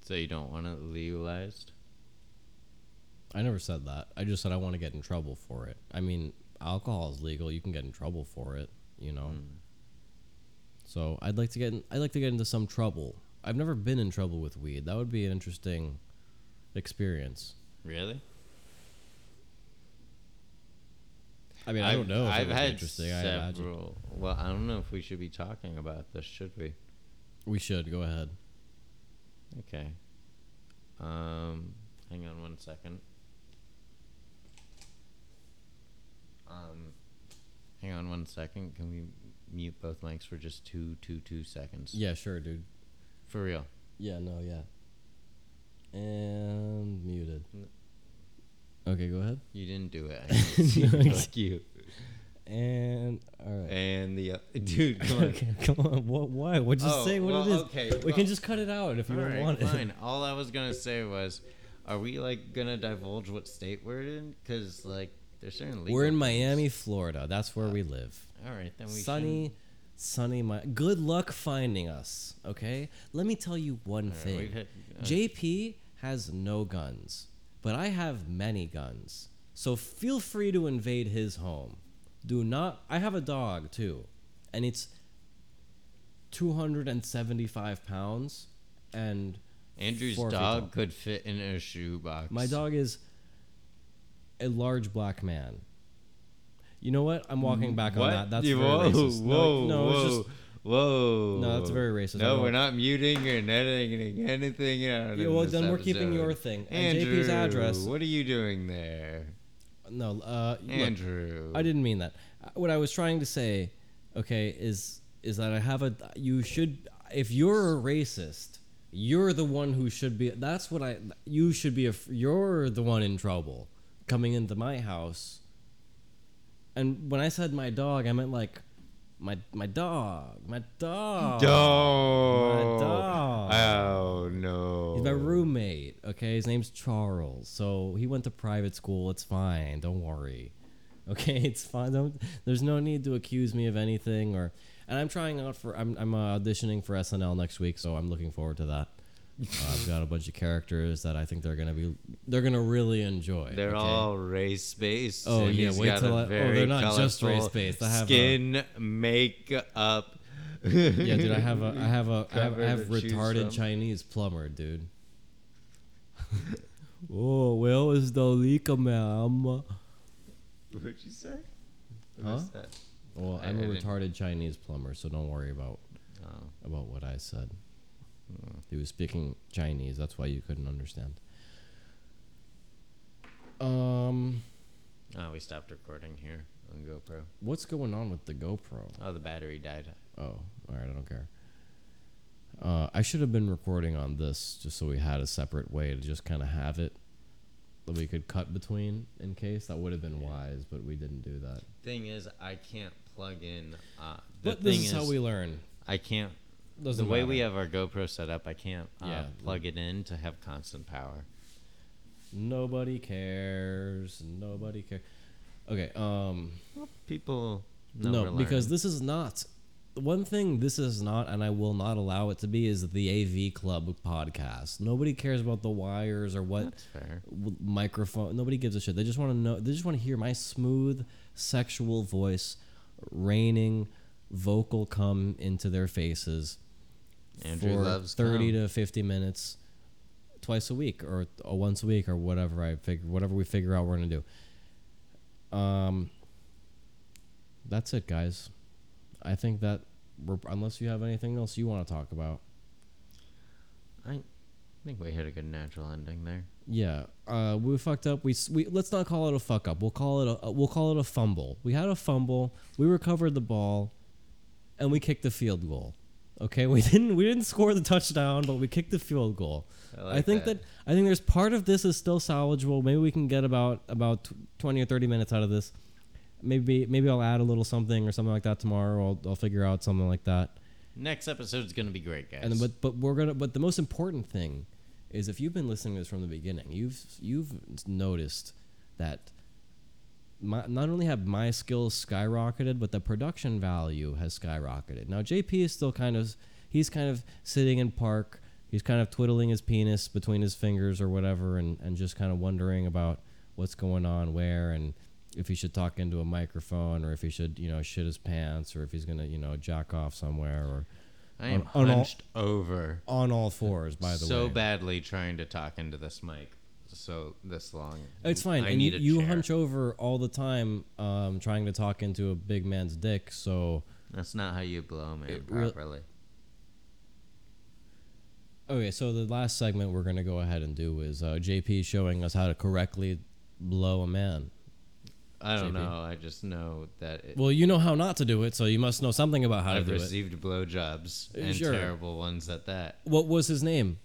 Speaker 4: So you don't want it legalized?
Speaker 1: I never said that. I just said I want to get in trouble for it. I mean, alcohol is legal. You can get in trouble for it, you know. So I'd like to get in, I'd like to get into some trouble. I've never been in trouble with weed. That would be an interesting experience.
Speaker 4: Really?
Speaker 1: I mean, I don't know. If
Speaker 4: I've had
Speaker 1: interesting. I
Speaker 4: several. Well, I don't know if we should be talking about this. Should we?
Speaker 1: we should go ahead.
Speaker 4: Okay. Um, hang on one second. Um, hang on one second. Can we mute both mics for just two, two, two seconds?
Speaker 1: Yeah, sure, dude.
Speaker 4: For real.
Speaker 1: Yeah, no, yeah. And muted. Okay, go ahead.
Speaker 4: You didn't do it. Can. Fuck you.
Speaker 1: And all right.
Speaker 4: And the uh, dude, come on.
Speaker 1: Okay, come on. What? Why? What? Just
Speaker 4: Oh,
Speaker 1: say what
Speaker 4: well,
Speaker 1: it is.
Speaker 4: okay,
Speaker 1: we
Speaker 4: well-
Speaker 1: can just cut it out if you
Speaker 4: All
Speaker 1: don't
Speaker 4: right,
Speaker 1: want it.
Speaker 4: fine. All I was gonna say was, are we like gonna divulge what state we're in? Cause like there's certain. Legal
Speaker 1: We're in. Miami, Florida. That's where we live.
Speaker 4: All right, then we
Speaker 1: sunny, sunny. My good luck finding us. Okay. Let me tell you one
Speaker 4: right,
Speaker 1: thing.
Speaker 4: we've hit- uh,
Speaker 1: JP has no guns, but I have many guns. So feel free to invade his home. Do not. I have a dog too, and it's 275 pounds, and
Speaker 4: Andrew's
Speaker 1: four feet
Speaker 4: dog
Speaker 1: tall.
Speaker 4: could fit in a shoebox.
Speaker 1: My dog is a large black man. You know what? I'm walking back
Speaker 4: What?
Speaker 1: on that. That's
Speaker 4: Yeah,
Speaker 1: very
Speaker 4: whoa,
Speaker 1: racist. No,
Speaker 4: Whoa,
Speaker 1: no,
Speaker 4: whoa,
Speaker 1: it's just
Speaker 4: whoa.
Speaker 1: No, that's very racist.
Speaker 4: No, we're not muting or editing anything out.
Speaker 1: Yeah, well, then we're keeping your thing. And
Speaker 4: Andrew,
Speaker 1: JP's address-
Speaker 4: What are you doing there,
Speaker 1: no. Uh, look,
Speaker 4: Andrew?
Speaker 1: I didn't mean that. Uh, What I was trying to say, okay, is is that I have a. You should, if you're a racist, you're the one who should be. That's what I. You should be. A, you're the one in trouble, coming into my house. And when I said my dog, I meant like, my my dog, my dog.
Speaker 4: Don't.
Speaker 1: My dog.
Speaker 4: Oh no.
Speaker 1: He's my roommate. Okay, his name's Charles. So he went to private school. It's fine. Don't worry. Okay, it's fine. Don't. There's no need to accuse me of anything. Or, and I'm trying out for. I'm I'm uh, auditioning for SNL next week, so I'm looking forward to that. Uh, I've got a bunch of characters that I think they're gonna be. They're gonna really enjoy.
Speaker 4: They're
Speaker 1: okay?
Speaker 4: all race based.
Speaker 1: Oh,
Speaker 4: and
Speaker 1: yeah, wait
Speaker 4: got
Speaker 1: till
Speaker 4: a
Speaker 1: I- oh, they're not just race-based. I have a-
Speaker 4: skin, makeup.
Speaker 1: Yeah, dude. I have a. I have a. I have, I have retarded. Chinese plumber, dude. oh, where is the leak, ma'am?
Speaker 4: What'd you say?
Speaker 1: Huh?
Speaker 4: What's that?
Speaker 1: Well,
Speaker 4: I-
Speaker 1: I'm a
Speaker 4: I didn't-
Speaker 1: retarded Chinese plumber, so don't worry about
Speaker 4: Oh.
Speaker 1: about what I said. He was speaking Chinese. That's why you couldn't understand. Um,
Speaker 4: oh, we stopped recording here on GoPro.
Speaker 1: what's going on with the GoPro?
Speaker 4: Oh, the battery died.
Speaker 1: Oh, all right. I don't care. Uh, I should have been recording on this just so we had a separate way to just kind of have it that we could cut between in case. That would have been wise, but we didn't do that.
Speaker 4: Thing is, I can't plug in. Uh, the
Speaker 1: But
Speaker 4: thing
Speaker 1: this is, how we learn.
Speaker 4: I can't.
Speaker 1: Doesn't
Speaker 4: the way we have our GoPro set up, I can't uh,
Speaker 1: Yeah.
Speaker 4: plug it in to have constant power.
Speaker 1: Nobody cares. Nobody cares. Okay. Um.
Speaker 4: People.
Speaker 1: No, because this is not one thing. This is not, and I will not allow it to be. Is the AV Club podcast? Nobody cares about the wires or what microphone. Nobody gives a shit. They just want to know. They just want to hear my smooth, sexual voice, raining vocal come into their faces
Speaker 4: Andrew
Speaker 1: for
Speaker 4: loves
Speaker 1: 30
Speaker 4: cum.
Speaker 1: to 50 minutes twice a week or, or once a week or whatever I figure whatever we figure out we're going to do. Um that's it guys. I think that we're, unless you have anything else you want to talk about.
Speaker 4: I think we hit a good natural ending there.
Speaker 1: Yeah, uh, we fucked up. We, we let's not call it a fuck up. We'll call it a we'll call it a fumble. We had a fumble. We recovered the ball, and we kicked the field goal. Okay, we didn't we didn't score the touchdown, but we kicked the field goal.
Speaker 4: I
Speaker 1: I, think
Speaker 4: that.
Speaker 1: that. I think there's part of this is still salvageable. Maybe we can get about about twenty or thirty minutes out of this. Maybe maybe I'll add a little something or something like that tomorrow. I'll I'll figure out something like that.
Speaker 4: Next episode is gonna be great, guys.
Speaker 1: And but but we're gonna but the most important thing is if you've been listening to this from the beginning, you've you've noticed that my, not only have my skills skyrocketed, but the production value has skyrocketed. Now JP is still kind of he's kind of sitting in park. He's kind of twiddling his penis between his fingers or whatever, and, and just kind of wondering about what's going on where and if he should talk into a microphone or if he should you know shit his pants or if he's gonna you know jack off somewhere or
Speaker 4: I am
Speaker 1: on- on all-
Speaker 4: hunched over
Speaker 1: on all fours, by the
Speaker 4: so
Speaker 1: way.
Speaker 4: So badly trying to talk into this mic so this long.
Speaker 1: It's fine.
Speaker 4: I
Speaker 1: and
Speaker 4: need
Speaker 1: you, you hunch over all the time, um, trying to talk into a big man's dick. So
Speaker 4: That's not how you blow, man.
Speaker 1: It
Speaker 4: properly.
Speaker 1: okay, so the last segment we're gonna go ahead and do is uh, JP showing us how to correctly blow a man.
Speaker 4: I don't
Speaker 1: JP.
Speaker 4: know. I just know that it,
Speaker 1: Well, you know how not to do it, so you must know something about how
Speaker 4: I've
Speaker 1: to do it.
Speaker 4: I've received blowjobs and
Speaker 1: sure.
Speaker 4: terrible ones at that.
Speaker 1: What was his name?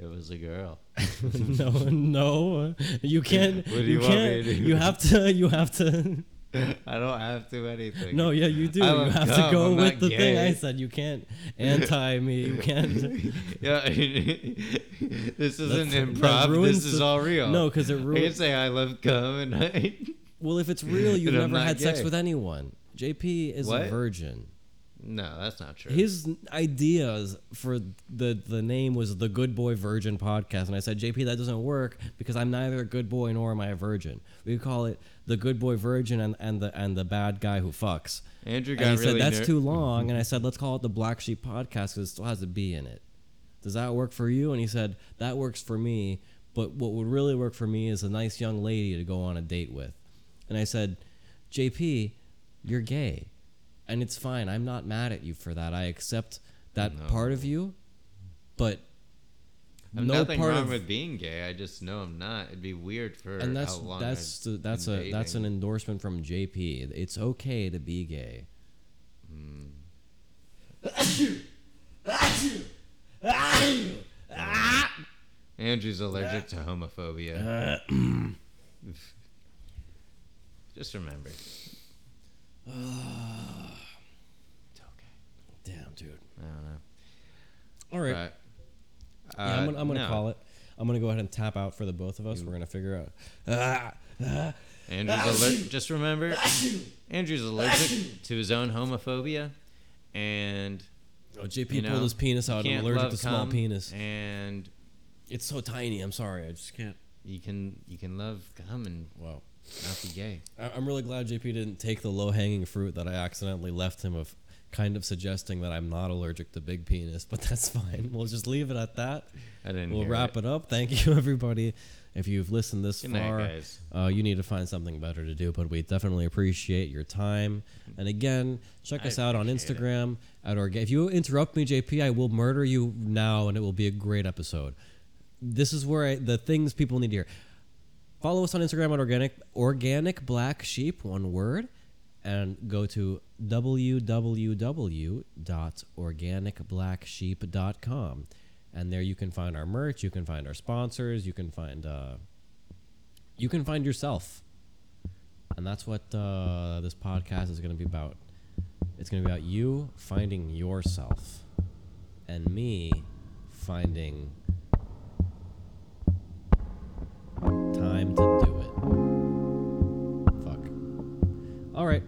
Speaker 4: It was a girl.
Speaker 1: no, no, you can't.
Speaker 4: What do
Speaker 1: you
Speaker 4: you want me
Speaker 1: can't.
Speaker 4: to do?
Speaker 1: You have to. You have to.
Speaker 4: I don't have to anything.
Speaker 1: No, yeah, you do.
Speaker 4: I
Speaker 1: you have to go
Speaker 4: I'm
Speaker 1: with the thing I said. You can't anti me. You can't.
Speaker 4: Yeah, this isn't
Speaker 1: that
Speaker 4: improv. This is
Speaker 1: the-
Speaker 4: all real.
Speaker 1: No, because it
Speaker 4: I
Speaker 1: ruin-
Speaker 4: can say I love cum and I.
Speaker 1: Well, if it's real, you've never had sex with anyone. JP is a virgin.
Speaker 4: No, that's not true.
Speaker 1: His ideas for the the name was the Good Boy Virgin Podcast, and I said, JP, that doesn't work because I'm neither a good boy nor am I a virgin. We call it the Good Boy Virgin and, and the and the bad guy who fucks.
Speaker 4: Andrew got And
Speaker 1: he
Speaker 4: really
Speaker 1: said that's
Speaker 4: ner-
Speaker 1: too long, and I said let's call it the Black Sheep Podcast because it still has a B in it. Does that work for you? And he said that works for me, but what would really work for me is a nice young lady to go on a date with. And I said, JP, you're gay, and it's fine. I'm not mad at you for that. I accept that
Speaker 4: No.
Speaker 1: part of you, but
Speaker 4: I'm
Speaker 1: no
Speaker 4: nothing
Speaker 1: part
Speaker 4: wrong
Speaker 1: of
Speaker 4: with being gay. I just know I'm not. It'd be weird for
Speaker 1: and that's
Speaker 4: how long
Speaker 1: that's the, that's a that's an endorsement from JP. It's okay to be gay. Hmm.
Speaker 4: Andrew's allergic to homophobia. just remember.
Speaker 1: Damn, dude.
Speaker 4: I don't know.
Speaker 1: All right.
Speaker 4: But,
Speaker 1: Yeah, I'm
Speaker 4: uh,
Speaker 1: gonna, I'm gonna
Speaker 4: no.
Speaker 1: call it. I'm gonna go ahead and tap out for the both of us. We're gonna figure out. Ah, ah.
Speaker 4: Andrew's allergic. Just remember, Andrew's allergic to his own homophobia, and
Speaker 1: Oh, JP
Speaker 4: you know,
Speaker 1: pulled his penis out. I'm allergic to small penis.
Speaker 4: and
Speaker 1: It's so tiny. I'm sorry. I just can't.
Speaker 4: you can you can love cum and
Speaker 1: Wow.
Speaker 4: Not be gay.
Speaker 1: I- I'm really glad JP didn't take the low hanging fruit that I accidentally left him of kind of suggesting that I'm not allergic to big penis, but that's fine. We'll just leave it at that.
Speaker 4: I didn't.
Speaker 1: We'll wrap it. up. Thank you, everybody. If you've listened this
Speaker 4: Good
Speaker 1: far,
Speaker 4: guys.
Speaker 1: Uh, you need to find something better to do, but we definitely appreciate your time. And again, check
Speaker 4: I
Speaker 1: us out on
Speaker 4: it.
Speaker 1: Instagram at Orga. If you interrupt me, JP, I will murder you now, and it will be a great episode. This is where I, the things people need to hear. Follow us on Instagram at organic organic black sheep, one word, and go to www.organicblacksheep.com. And there you can find our merch, you can find our sponsors, you can find uh, you can find yourself. And that's what uh, this podcast is going to be about. It's going to be about you finding yourself and me finding Time to do it. Fuck. All right.